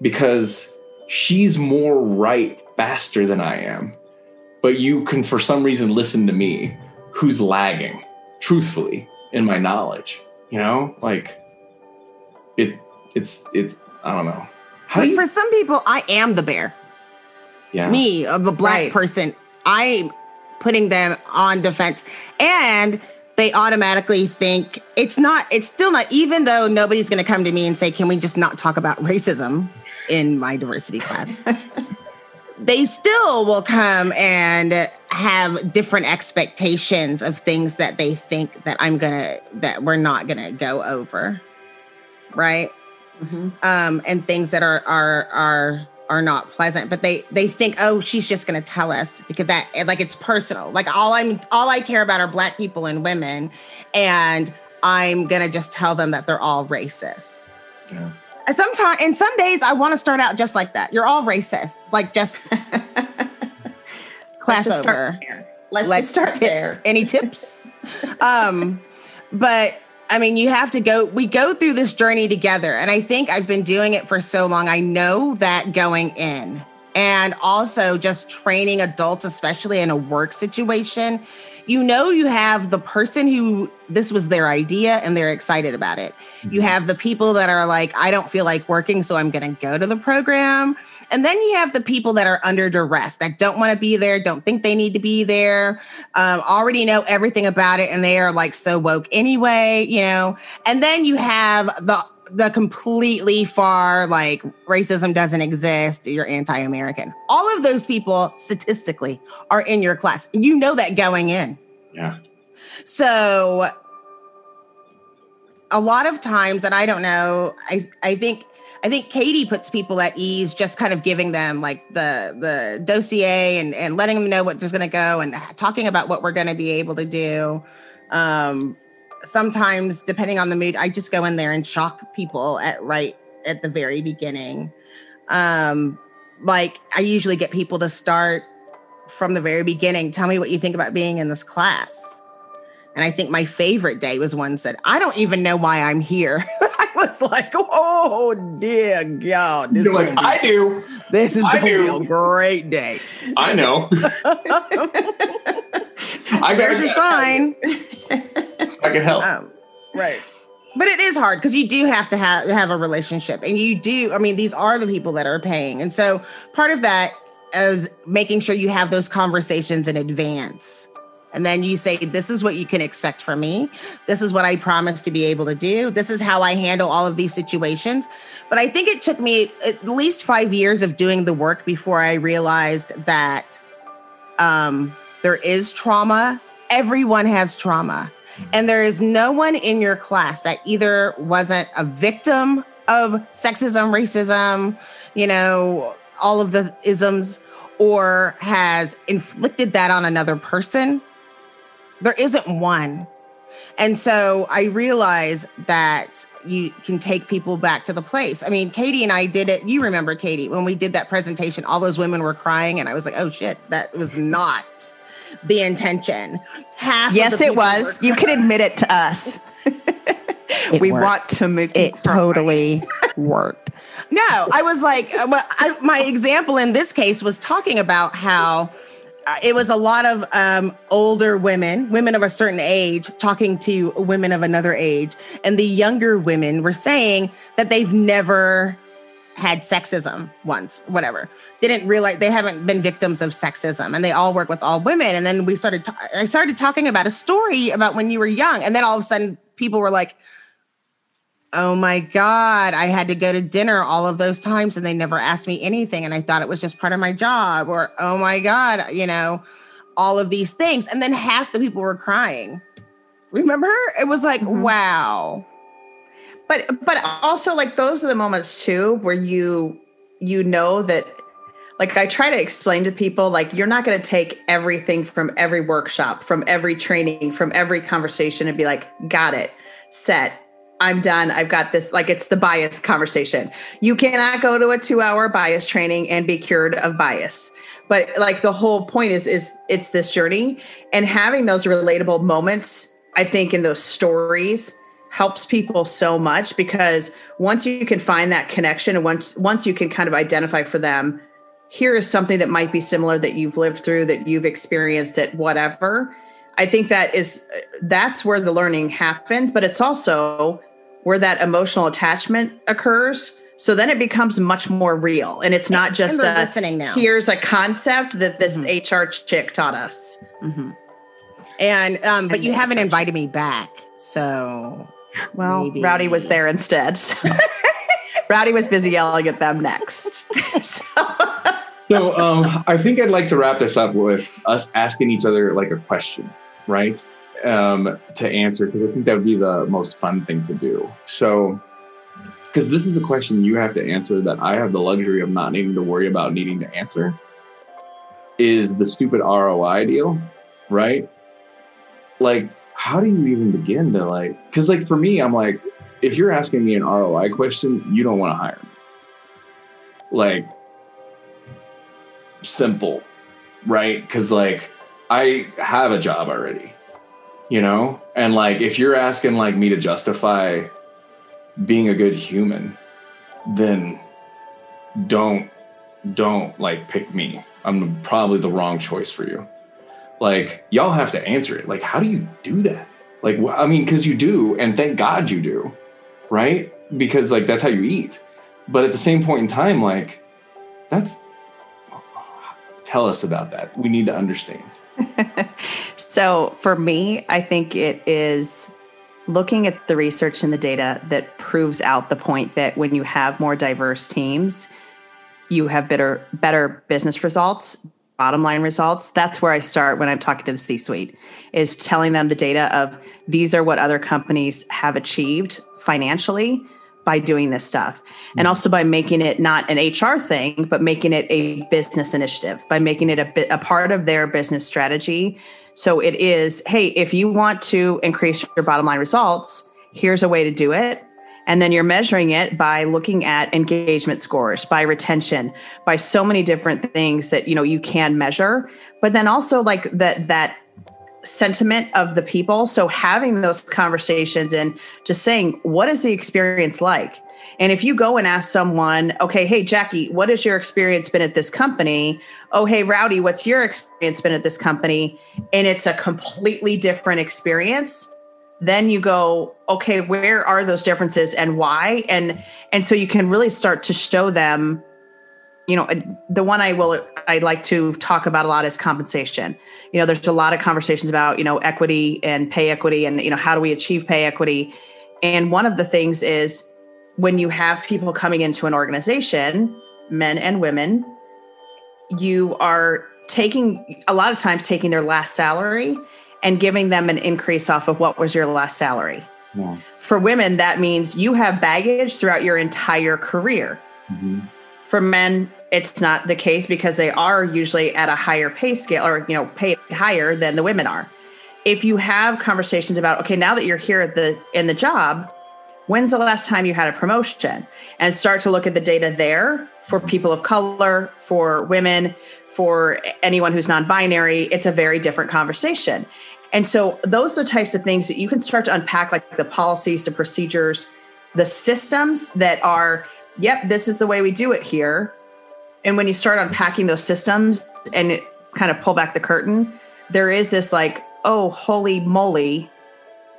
because she's more right faster than I am. But you can, for some reason, listen to me who's lagging, truthfully, in my knowledge. You know, like it, it's, it's, I don't know. How do But you, for some people, I am the bear. yeah. Me, of a black Right. person, I'm putting them on defense. And they automatically think it's not, it's still not, even though nobody's going to come to me and say, can we just not talk about racism in my diversity class? they still will come and have different expectations of things that they think that I'm going to, that we're not going to go over. Right um, and things that are are are are not pleasant but they they think oh she's just going to tell us because that like it's personal. Like all i'm all i care about are black people and women and i'm going to just tell them that they're all racist. Yeah. and sometimes and some days i want to start out just like that. You're all racist. Like just class Let's over. start there. Let's Let's start there. any tips? Um but i mean you have to go we go through this journey together and i think i've been doing it for so long i know that going in. And also just training adults, especially in a work situation, you know you have the person who this was their idea and they're excited about it. You Mm-hmm. have the people that are like, I don't feel like working, so I'm going to go to the program. And then you have the people that are under duress that don't want to be there, don't think they need to be there, um, already know everything about it, and they are like so woke anyway, you know. And then you have the the completely far like racism doesn't exist you're anti-american all of those people statistically are in your class you know that going in Yeah. so a lot of times, and I don't know, I I think I think Katie puts people at ease, just kind of giving them like the the dossier and and letting them know what there's going to go and talking about what we're going to be able to do. Um, sometimes, depending on the mood, I just go in there and shock people at right at the very beginning. Um, like I usually get people to start from the very beginning. Tell me what you think about being in this class. And I think my favorite day was one said, I don't even know why I'm here. I was like, oh dear God. This, You're like, I do. This is I going to be a great day. I know. I There's your sign. I can help. Um, right. But it is hard because you do have to have, have a relationship. And you do, I mean, these are the people that are paying. And so part of that is making sure you have those conversations in advance. And then you say, This is what you can expect from me. This is what I promise to be able to do. This is how I handle all of these situations. But I think it took me at least five years of doing the work before I realized that um, there is trauma. Everyone has trauma. And there is no one in your class that either wasn't a victim of sexism, racism, you know, all of the isms, or has inflicted that on another person. There isn't one. And so I realize that you can take people back to the place. I mean, Katie and I did it. You remember, Katie, when we did that presentation, all those women were crying, and I was like, oh shit, that was not the intention. Half of yes, it was. You can admit it to us. We worked. want to make you it cry. totally worked. No, I was like, uh, well, I, my example in this case was talking about how it was a lot of um, older women, women of a certain age, talking to women of another age. And the younger women were saying that they've never had sexism once, whatever. They didn't realize they haven't been victims of sexism and they all work with all women. And then we started, ta- I started talking about a story about when you were young. And then all of a sudden people were like, oh my God, I had to go to dinner all of those times and they never asked me anything. And I thought it was just part of my job. Or, oh my God, you know, all of these things. And then half the people were crying. Remember? It was like, Mhm. wow. but but also like those are the moments too where you you know that like i try to explain to people like you're not going to take everything from every workshop from every training from every conversation and be like got it set i'm done. I've got this like it's the bias conversation. You cannot go to a two hour bias training and be cured of bias. But like the whole point is is it's this journey. And having those relatable moments i think in those stories helps people so much because once you can find that connection and once once you can kind of identify for them here is something that might be similar that you've lived through that you've experienced it whatever i think that is that's where the learning happens but it's also where that emotional attachment occurs so then it becomes much more real and it's not just and they're a listening now. here's a concept that this Mhm. hr chick taught us Mhm. And, um, but And you haven't attention. invited me back. So, well Maybe. rowdy was there instead so. rowdy was busy yelling at them next so, So um, I think I'd like to wrap this up with us asking each other like a question, right? Um, to answer, because I think that would be the most fun thing to do. So, because this is a question you have to answer that I have the luxury of not needing to worry about needing to answer is the stupid ROI deal, right? Like, how do you even begin to like, because like for me, I'm like, if you're asking me an ROI question, you don't want to hire me. Like, simple, right? Because like I have a job already, you know, and like if you're asking like me to justify being a good human, then don't don't like pick me. I'm probably the wrong choice for you. Like y'all have to answer it. Like how do you do that? Like I mean cuz you do and thank God you do. Right? Because like that's how you eat. But at the same point in time like that's tell us about that. We need to understand. so for me, I think it is looking at the research and the data that proves out the point that when you have more diverse teams, you have better better business results, bottom line results. That's where I start when I'm talking to the C-suite is telling them the data of these are what other companies have achieved financially by doing this stuff. And mm-hmm. also by making it not an HR thing, but making it a business initiative, by making it a bit a part of their business strategy so it is, hey, if you want to increase your bottom line results, here's a way to do it. And then you're measuring it by looking at engagement scores, by retention, by so many different things that you know you can measure. But then also like that that sentiment of the people. So having those conversations and just saying, what is the experience like? And if you go and ask someone, okay, hey, Jackye, what has your experience been at this company? Oh, hey, Rowdy, what's your experience been at this company? And it's a completely different experience. Then you go, okay, where are those differences and why? And and so you can really start to show them, you know, the one I will I like to talk about a lot is compensation. You know, there's a lot of conversations about, you know, equity and pay equity and you know, how do we achieve pay equity? And one of the things is when you have people coming into an organization, men and women, you are taking a lot of times taking their last salary and giving them an increase off of what was your last salary. Yeah. For women, that means you have baggage throughout your entire career. Mm-hmm. For men, it's not the case because they are usually at a higher pay scale or you know paid higher than the women are. If you have conversations about okay, now that you're here at the in the job, when's the last time you had a promotion? And start to look at the data there for people of color for women for anyone who's non-binary it's a very different conversation. And so those are the types of things that you can start to unpack like the policies the procedures the systems that are yep this is the way we do it here and when you start unpacking those systems and kind of pull back the curtain there is this like oh holy moly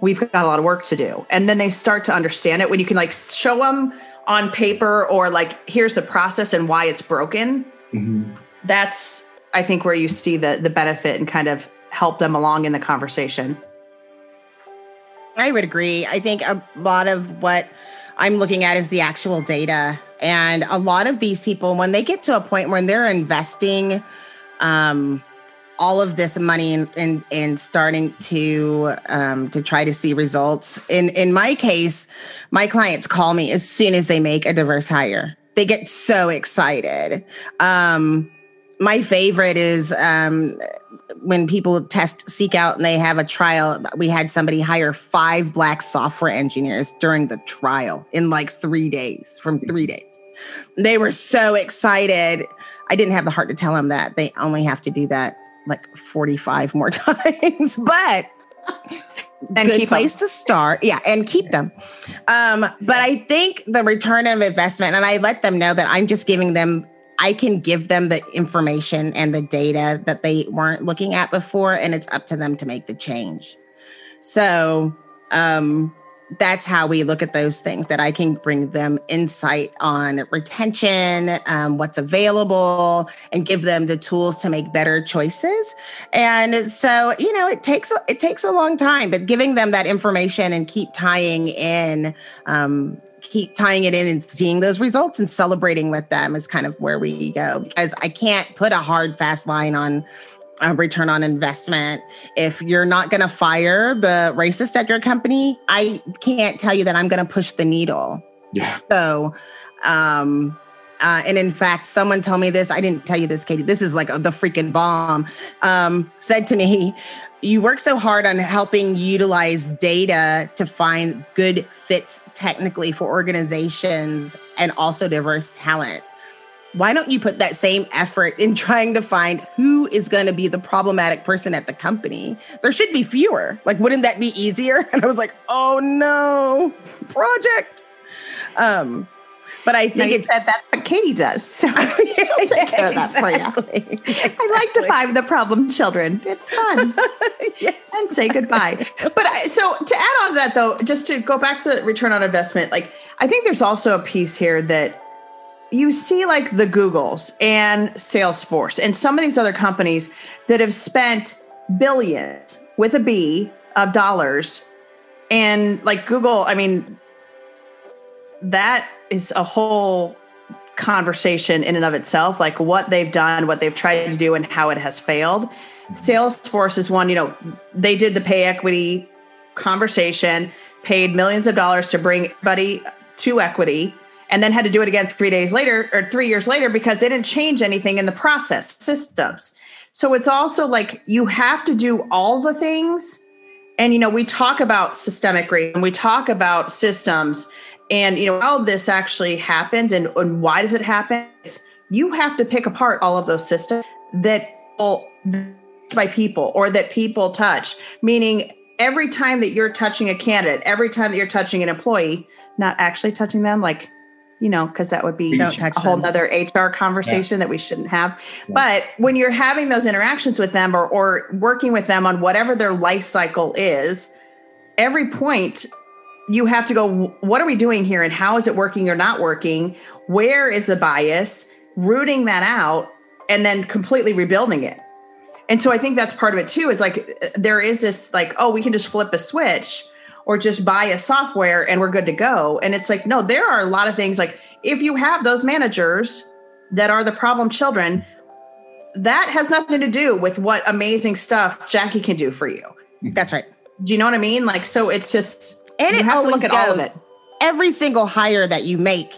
we've got a lot of work to do. And then they start to understand it when you can like show them on paper or like here's the process and why it's broken. Mm-hmm. That's I think where you see the the benefit and kind of help them along in the conversation. I would agree. I think a lot of what I'm looking at is the actual data. And a lot of these people, when they get to a point when they're investing um, all of this money and starting to um, to try to see results. In in my case, my clients call me as soon as they make a diverse hire. They get so excited. Um, my favorite is um, when people test SeekOut and they have a trial. We had somebody hire five black software engineers during the trial in like three days. From three days, they were so excited. I didn't have the heart to tell them that they only have to do that like 45 more times, but and good place them. to start. Yeah, and keep them. Um, but I think the return of investment, and I let them know that I'm just giving them, I can give them the information and the data that they weren't looking at before, and it's up to them to make the change. So, um, that's how we look at those things that I can bring them insight on retention, um, what's available, and give them the tools to make better choices. And so, you know, it takes it takes a long time, but giving them that information and keep tying in, um, keep tying it in and seeing those results and celebrating with them is kind of where we go. Because I can't put a hard fast line on a return on investment. If you're not going to fire the racist at your company, I can't tell you that I'm going to push the needle. Yeah. So, um, uh, and in fact, someone told me this. I didn't tell you this, Katie. This is like the freaking bomb. Um, said to me, You work so hard on helping utilize data to find good fits technically for organizations and also diverse talent why don't you put that same effort in trying to find who is going to be the problematic person at the company? There should be fewer. Like, wouldn't that be easier? And I was like, oh no, project. Um, But I think it's said that's what Katie does. So she'll take care of that for you. exactly. I like to find the problem children. It's fun. yes. and say goodbye. But I, so to add on to that, though, just to go back to the return on investment, like I think there's also a piece here that you see, like the Googles and Salesforce and some of these other companies that have spent billions with a B of dollars, and like Google, I mean, that is a whole conversation in and of itself like what they've done what they've tried to do and how it has failed. Mm-hmm. Salesforce is one you know they did the pay equity conversation paid millions of dollars to bring everybody to equity and then had to do it again three days later or three years later because they didn't change anything in the process systems. So it's also like you have to do all the things. And you know we talk about systemic race and we talk about systems and you know how this actually happens and, and why does it happen it's, you have to pick apart all of those systems that people by people or that people touch. Meaning every time that you're touching a candidate every time that you're touching an employee not actually touching them like you know because that would be Don't a whole them. other hr conversation that we shouldn't have. But when you're having those interactions with them or, or working with them on whatever their life cycle is every point you have to go what are we doing here and how is it working or not working? Where is the bias? Rooting that out and then completely rebuilding it. And so i think that's part of it too is like uh, there is this like oh we can just flip a switch or just buy a software and we're good to go. And it's like no there are a lot of things like if you have those managers that are the problem children that has nothing to do with what amazing stuff jackye can do for you. That's right. do you know what i mean? Like so it's just And you it have to always look at goes. all of it Every single hire that you make,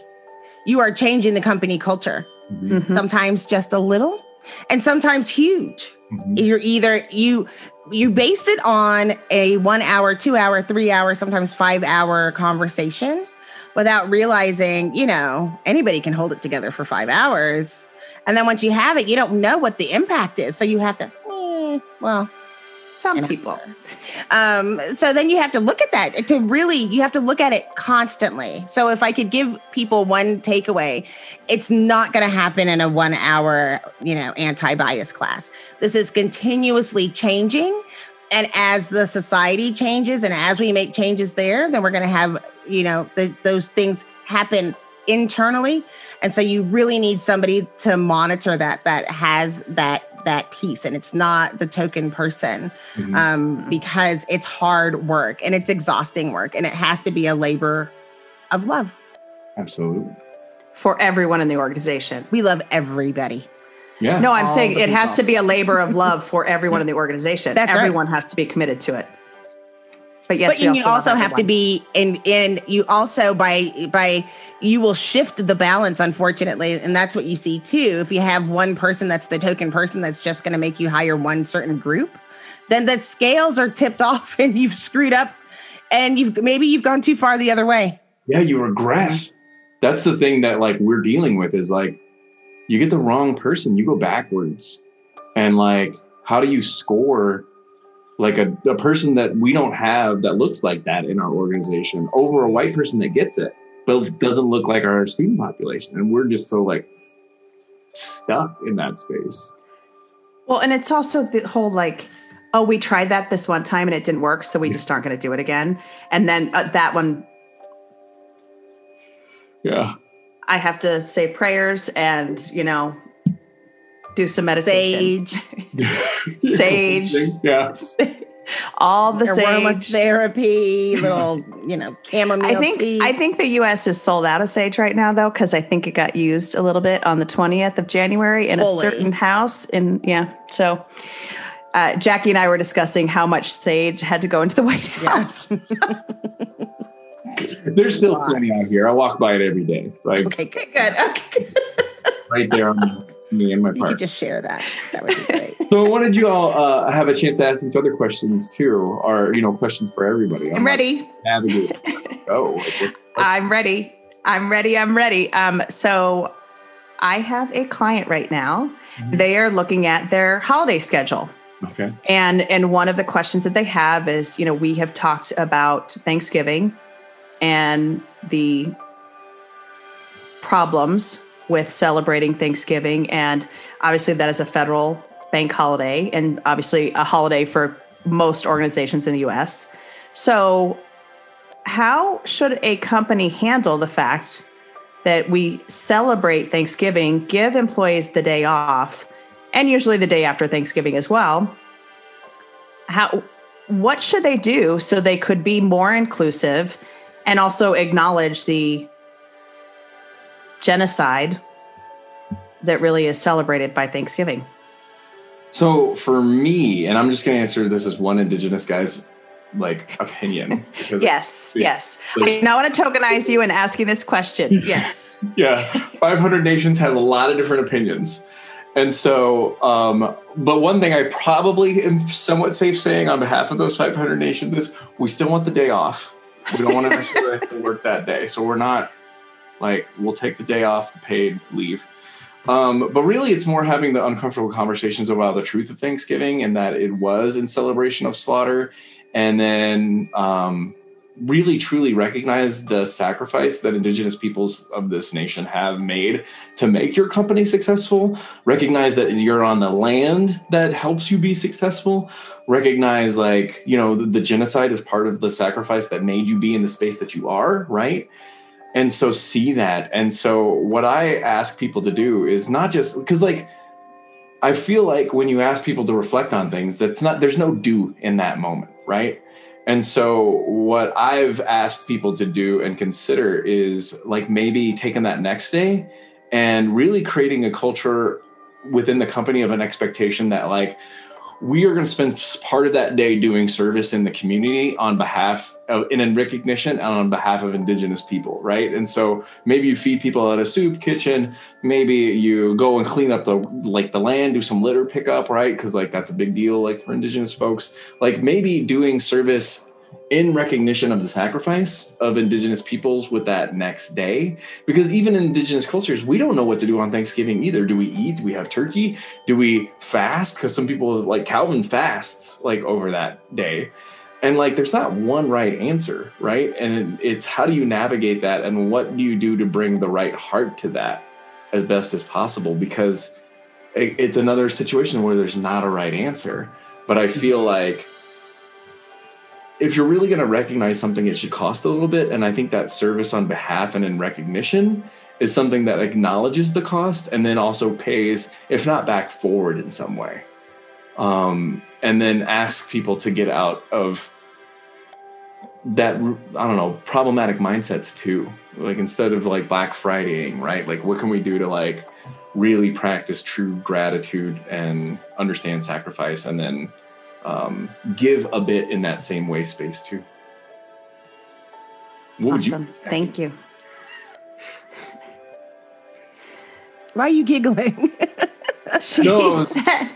you are changing the company culture. Mhm. Mhm. Sometimes just a little, and sometimes huge. Mhm. You're either you you base it on a one hour, two hour, three hour, sometimes five hour conversation without realizing, you know, anybody can hold it together for five hours. And then once you have it, you don't know what the impact is. So you have to, eh, well, some people um, so then you have to look at that to really, you have to look at it constantly. So if I could give people one takeaway, it's not going to happen in a one hour, you know, anti bias class. This is continuously changing. And as the society changes and as we make changes there, then we're going to have, you know, the, those things happen internally. And so you really need somebody to monitor that, that has that, that piece. And it's not the token person Mhm. um, because it's hard work and it's exhausting work and it has to be a labor of love. Absolutely. for everyone in the organization We love everybody. Yeah. no i'm All saying the it has to be a labor of love for everyone in the organization That's right. everyone has to be committed to it but yes but we you love also have to be in in you also by by you will shift the balance unfortunately and that's what you see too if you have one person that's the token person that's just going to make you hire one certain group then the scales are tipped off and you've screwed up and you've maybe you've gone too far the other way yeah, you regress. That's the thing that like we're dealing with is like you get the wrong person, you go backwards. And like, how do you score like a, a person that we don't have that looks like that in our organization over a white person that gets it, but doesn't look like our student population? And we're just so like stuck in that space. well and it's also the whole like oh we tried that this one time and it didn't work so we just aren't going to do it again and then uh, that one Yeah. i have to say prayers and you know do some meditation sage Sage. Yeah. all the sage aromatherapy little you know chamomile I think tea. I think the U.S. is sold out of sage right now, though, because I think it got used a little bit on the twentieth of January in Fully. a certain house. In yeah, so uh, Jackye and I were discussing how much sage had to go into the White House. There's still plenty out here. I walk by it every day. Like okay good Good. Okay. Right there on me and my you could just share that that would be great So I wanted you all uh, have a chance to ask each other questions too, or you know, questions for everybody. I'm ready. Like, navigate. Go. I'm ready. I'm ready. I'm ready. Um, so I have a client right now. Mhm. They are looking at their holiday schedule. okay. And and one of the questions that they have is, you know, we have talked about Thanksgiving and the problems with celebrating Thanksgiving. And obviously, that is a federal bank holiday and obviously a holiday for most organizations in the US. So, how should a company handle the fact that we celebrate Thanksgiving, give employees the day off, and usually the day after Thanksgiving as well? How what should they do so they could be more inclusive and also acknowledge the genocide that really is celebrated by Thanksgiving? So for me, and I'm just going to answer this as one Indigenous guy's like opinion. yes, yes. I now want to tokenize you and ask you this question. Yes. yeah, 500 nations have a lot of different opinions. And so, um, but one thing I probably am somewhat safe saying on behalf of those 500 nations is we still want the day off. We don't want to necessarily have to work that day. So we're not like, we'll take the day off, the paid leave. Um, but really, it's more having the uncomfortable conversations about the truth of Thanksgiving and that it was in celebration of slaughter. And then um, really truly recognize the sacrifice that indigenous peoples of this nation have made to make your company successful recognize that you're on the land that helps you be successful recognize like you know the, the genocide is part of the sacrifice that made you be in the space that you are right and so see that. And so what i ask people to do is not just because like i feel like when you ask people to reflect on things that's not there's no do in that moment right? And so, what I've asked people to do and consider is like maybe taking that next day and really creating a culture within the company of an expectation that, like, we are going to spend part of that day doing service in the community on behalf of in recognition and on behalf of indigenous people right? And so maybe you feed people at a soup kitchen maybe you go and clean up the like the land do some litter pickup right? Because like that's a big deal like for indigenous folks. Like maybe doing service in recognition of the sacrifice of indigenous peoples with that next day because even in indigenous cultures we don't know what to do on thanksgiving either. Do we eat? Do we have turkey? Do we fast? Because some people like calvin fasts like over that day. And like there's not one right answer right? And it's how do you navigate that and what do you do to bring the right heart to that as best as possible? Because it's another situation where there's not a right answer. But i feel mm-hmm. like if you're really going to recognize something, it should cost a little bit. And I think that service on behalf and in recognition is something that acknowledges the cost and then also pays, if not back forward in some way. Um, and then ask people to get out of that, I don't know, problematic mindsets too. Like instead of like Black Fridaying, right? Like what can we do to like really practice true gratitude and understand sacrifice and then um, give a bit in that same way space too. What awesome. You- Thank you. Why are you giggling? no. he, said,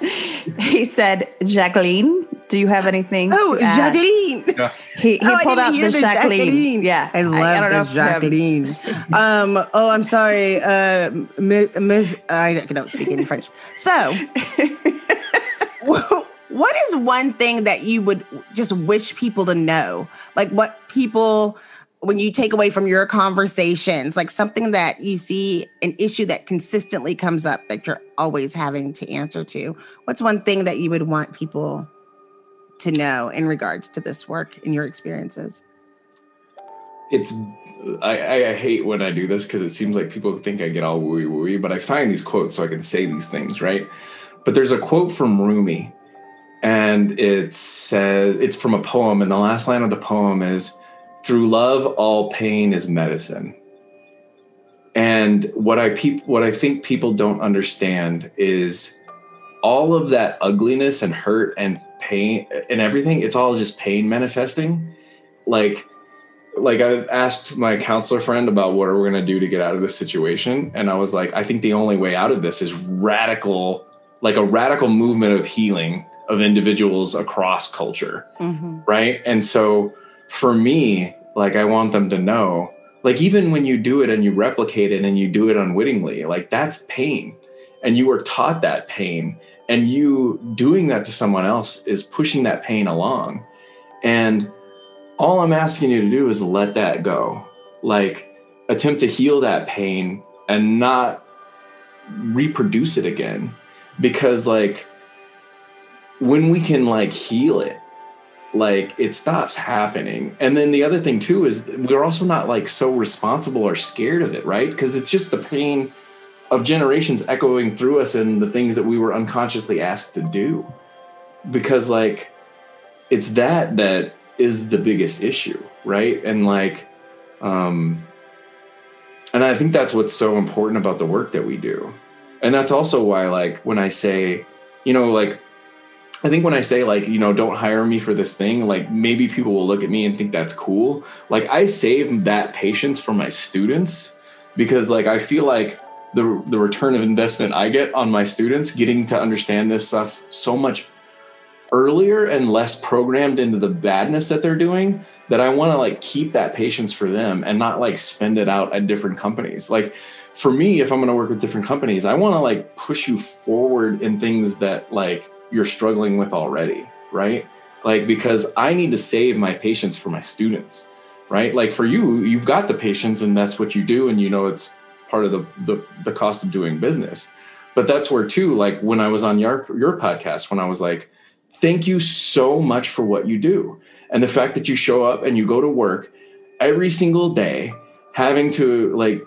he said, Jacqueline, do you have anything? Oh, Jacqueline. Yeah. He, he oh, pulled out the, the Jacqueline. Jacqueline. Yeah. I love I, I the Jacqueline. um, oh, I'm sorry. Uh, Miss, I don't speak any French. So, what is one thing that you would just wish people to know? Like what people when you take away from your conversations, like something that you see an issue that consistently comes up that you're always having to answer to. What's one thing that you would want people to know in regards to this work in your experiences? It's I, I hate when I do this because it seems like people think I get all wooey wooey, but I find these quotes so I can say these things, right? But there's a quote from Rumi and it says it's from a poem and the last line of the poem is through love all pain is medicine. And what i peop- what i think people don't understand is all of that ugliness and hurt and pain and everything it's all just pain manifesting. Like like i asked my counselor friend about what are we going to do to get out of this situation and i was like i think the only way out of this is radical like a radical movement of healing of individuals across culture. Mm-hmm. Right. And so for me, like, I want them to know, like, even when you do it and you replicate it and you do it unwittingly, like, that's pain. And you were taught that pain. And you doing that to someone else is pushing that pain along. And all I'm asking you to do is let that go. Like, attempt to heal that pain and not reproduce it again because like when we can like heal it like it stops happening. And then the other thing too is we're also not like so responsible or scared of it right? Because it's just the pain of generations echoing through us and the things that we were unconsciously asked to do. Because like it's that that is the biggest issue right? And like um and i think that's what's so important about the work that we do. And that's also why like when i say you know like I think when I say like, you know, don't hire me for this thing, like maybe people will look at me and think that's cool. Like I save that patience for my students because like I feel like the the return of investment I get on my students getting to understand this stuff so much earlier and less programmed into the badness that they're doing that I want to like keep that patience for them and not like spend it out at different companies. Like for me, if I'm going to work with different companies, I want to like push you forward in things that like you're struggling with already, right? Like, because I need to save my patience for my students, right? Like for you, you've got the patience and that's what you do. And you know, it's part of the, the, the cost of doing business. But that's where too, like when I was on your, your podcast, when I was like, thank you so much for what you do. And the fact that you show up and you go to work every single day, having to like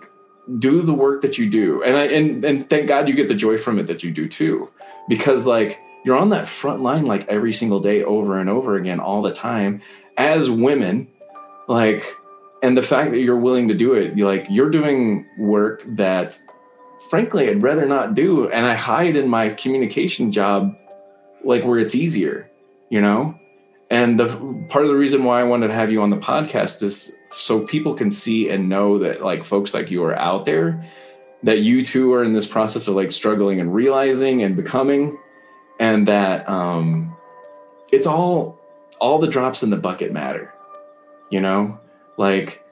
do the work that you do. And I, and, and thank God you get the joy from it that you do too. Because like you're on that front line like every single day over and over again all the time as women like and the fact that you're willing to do it you're like you're doing work that frankly i'd rather not do and i hide in my communication job like where it's easier you know? And the part of the reason why i wanted to have you on the podcast is so people can see and know that like folks like you are out there that you too are in this process of like struggling and realizing and becoming and that um, it's all all the drops in the bucket matter. You know, like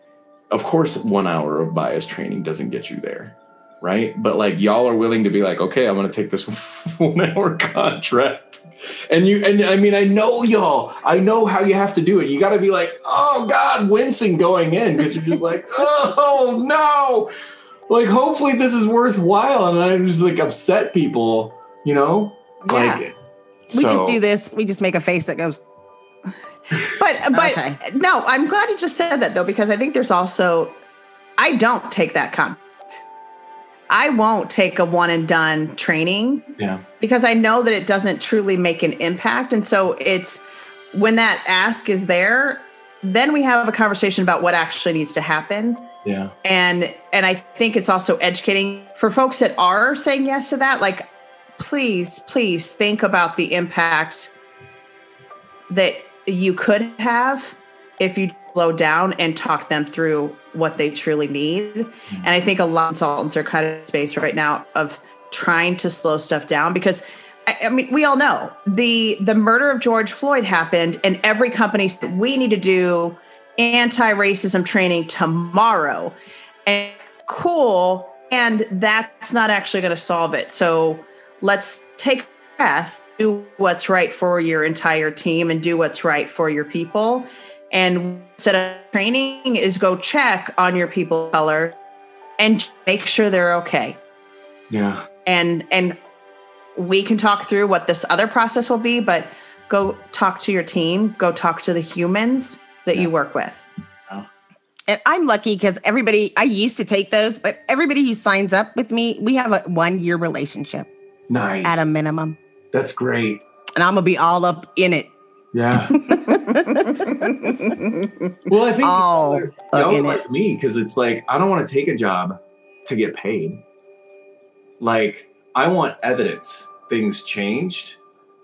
of course one hour of bias training doesn't get you there, right? But like y'all are willing to be like, okay, I'm to take this one hour contract. And you and I mean I know y'all. I know how you have to do it. You got to be like, "Oh god, wincing going in because you're just like, "Oh no." Like hopefully this is worthwhile and I'm just like upset people, you know? Like, yeah. we so. just do this. We just make a face that goes. But but okay. no, I'm glad you just said that though because I think there's also I don't take that contract. I won't take a one and done training. Yeah. Because I know that it doesn't truly make an impact and so it's when that ask is there, then we have a conversation about what actually needs to happen. Yeah. And and I think it's also educating for folks that are saying yes to that like please, please think about the impact that you could have if you slow down and talk them through what they truly need. And I think a lot of consultants are kind of space right now of trying to slow stuff down because I, I mean we all know the the murder of George Floyd happened and every company said we need to do anti-racism training tomorrow. And cool and that's not actually going to solve it. So let's take a breath, do what's right for your entire team and do what's right for your people. And instead of training is go check on your people color and make sure they're okay. Yeah. And and we can talk through what this other process will be, but go talk to your team, go talk to the humans that yeah. you work with. And I'm lucky because everybody I used to take those, but everybody who signs up with me, we have a one year relationship. Nice. At a minimum. That's great. And I'm gonna be all up in it. Yeah. well, I think all y'all, are like it. me because it's like I don't want to take a job to get paid. Like I want evidence things changed.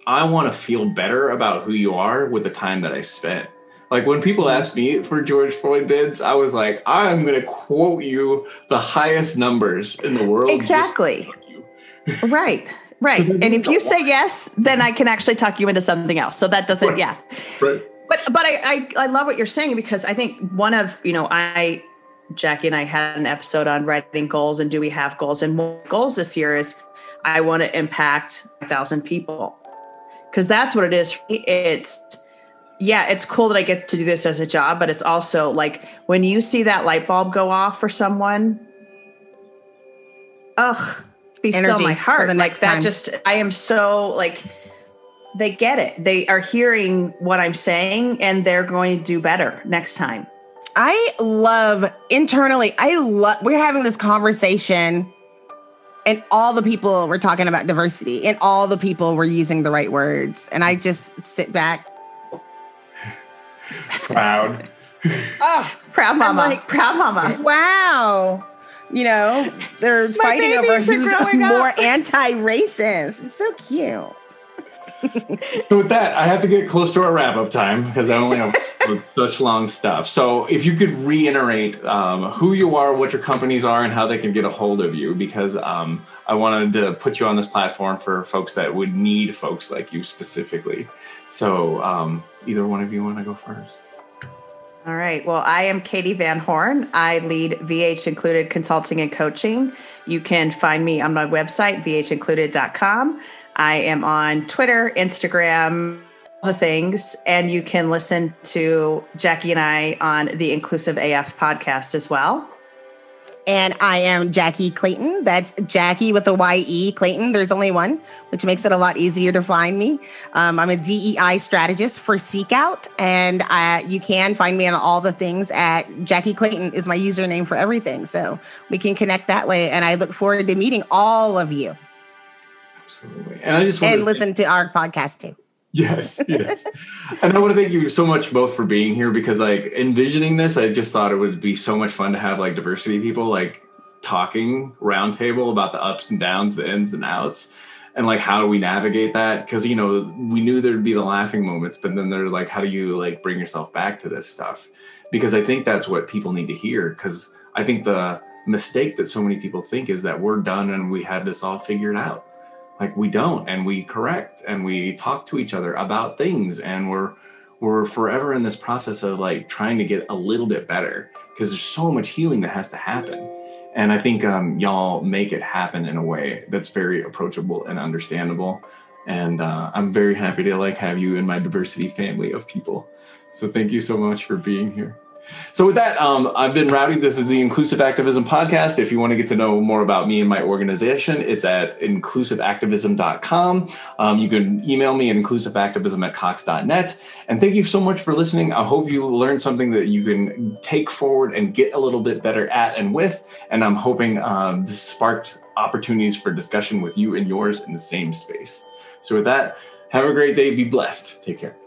I want to feel better about who you are with the time that I spent. Like when people ask me for George Floyd bids, I was like, I'm going to quote you the highest numbers in the world. Exactly. Right. Right. And if you say yes, then I can actually talk you into something else. So that doesn't, right. yeah. Right. But but I, I I love what you're saying because I think one of, you know, I Jackye and I had an episode on writing goals and do we have goals? And one goals this year is I want to impact a thousand people. Cause that's what it is. It's yeah, it's cool that I get to do this as a job, but it's also like when you see that light bulb go off for someone, ugh, be still my heart. the Like that time. just I am so like they get it. They are hearing what I'm saying and they're going to do better next time. I love internally, I love, we're having this conversation and all the people were talking about diversity and all the people were using the right words. And I just sit back. Proud. Oh, Proud mama. like- proud mama. wow. You know, they're fighting over who's more anti racist. It's so cute. So with that, I have to get close to our wrap up time because I only have such long stuff. So if you could reiterate um, who you are, what your companies are, and how they can get a hold of you, because um, I wanted to put you on this platform for folks that would need folks like you specifically. So um, either one of you want to go first? All right. Well, I am Katie Van Horn. I lead VH Included Consulting and Coaching. You can find me on my website, vhincluded.com. I am on Twitter, Instagram, the things. And you can listen to Jackye and I on the Inclusive AF podcast as well. And I am Jackye Clayton. That's Jackye with a Y-E Clayton. There's only one, which makes it a lot easier to find me. Um, I'm a DEI strategist for SeekOut, and uh, you can find me on all the things at Jackye Clayton is my username for everything. So we can connect that way. And I look forward to meeting all of you Absolutely. And I just and to listen to our podcast too. Yes, yes. and I want to thank you so much both for being here because like envisioning this, I just thought it would be so much fun to have like diversity people like talking roundtable about the ups and downs, the ins and outs, and like how do we navigate that? Because you know, we knew there'd be the laughing moments, but then they're like, how do you like bring yourself back to this stuff? Because I think that's what people need to hear. Because I think the mistake that so many people think is that we're done and we have this all figured out like we don't and we correct and we talk to each other about things and we're we're forever in this process of like trying to get a little bit better because there's so much healing that has to happen. And i think um, y'all make it happen in a way that's very approachable and understandable. And uh, i'm very happy to like have you in my diversity family of people. So thank you so much for being here so with that, um, I've been Rowdy. This is the Inclusive Activism Podcast. If you want to get to know more about me and my organization, it's at inclusiveactivism.com. Um, you can email me at inclusiveactivism at cox.net. And thank you so much for listening. I hope you learned something that you can take forward and get a little bit better at and with. And I'm hoping um, this sparked opportunities for discussion with you and yours in the same space. So with that, have a great day. Be blessed. Take care.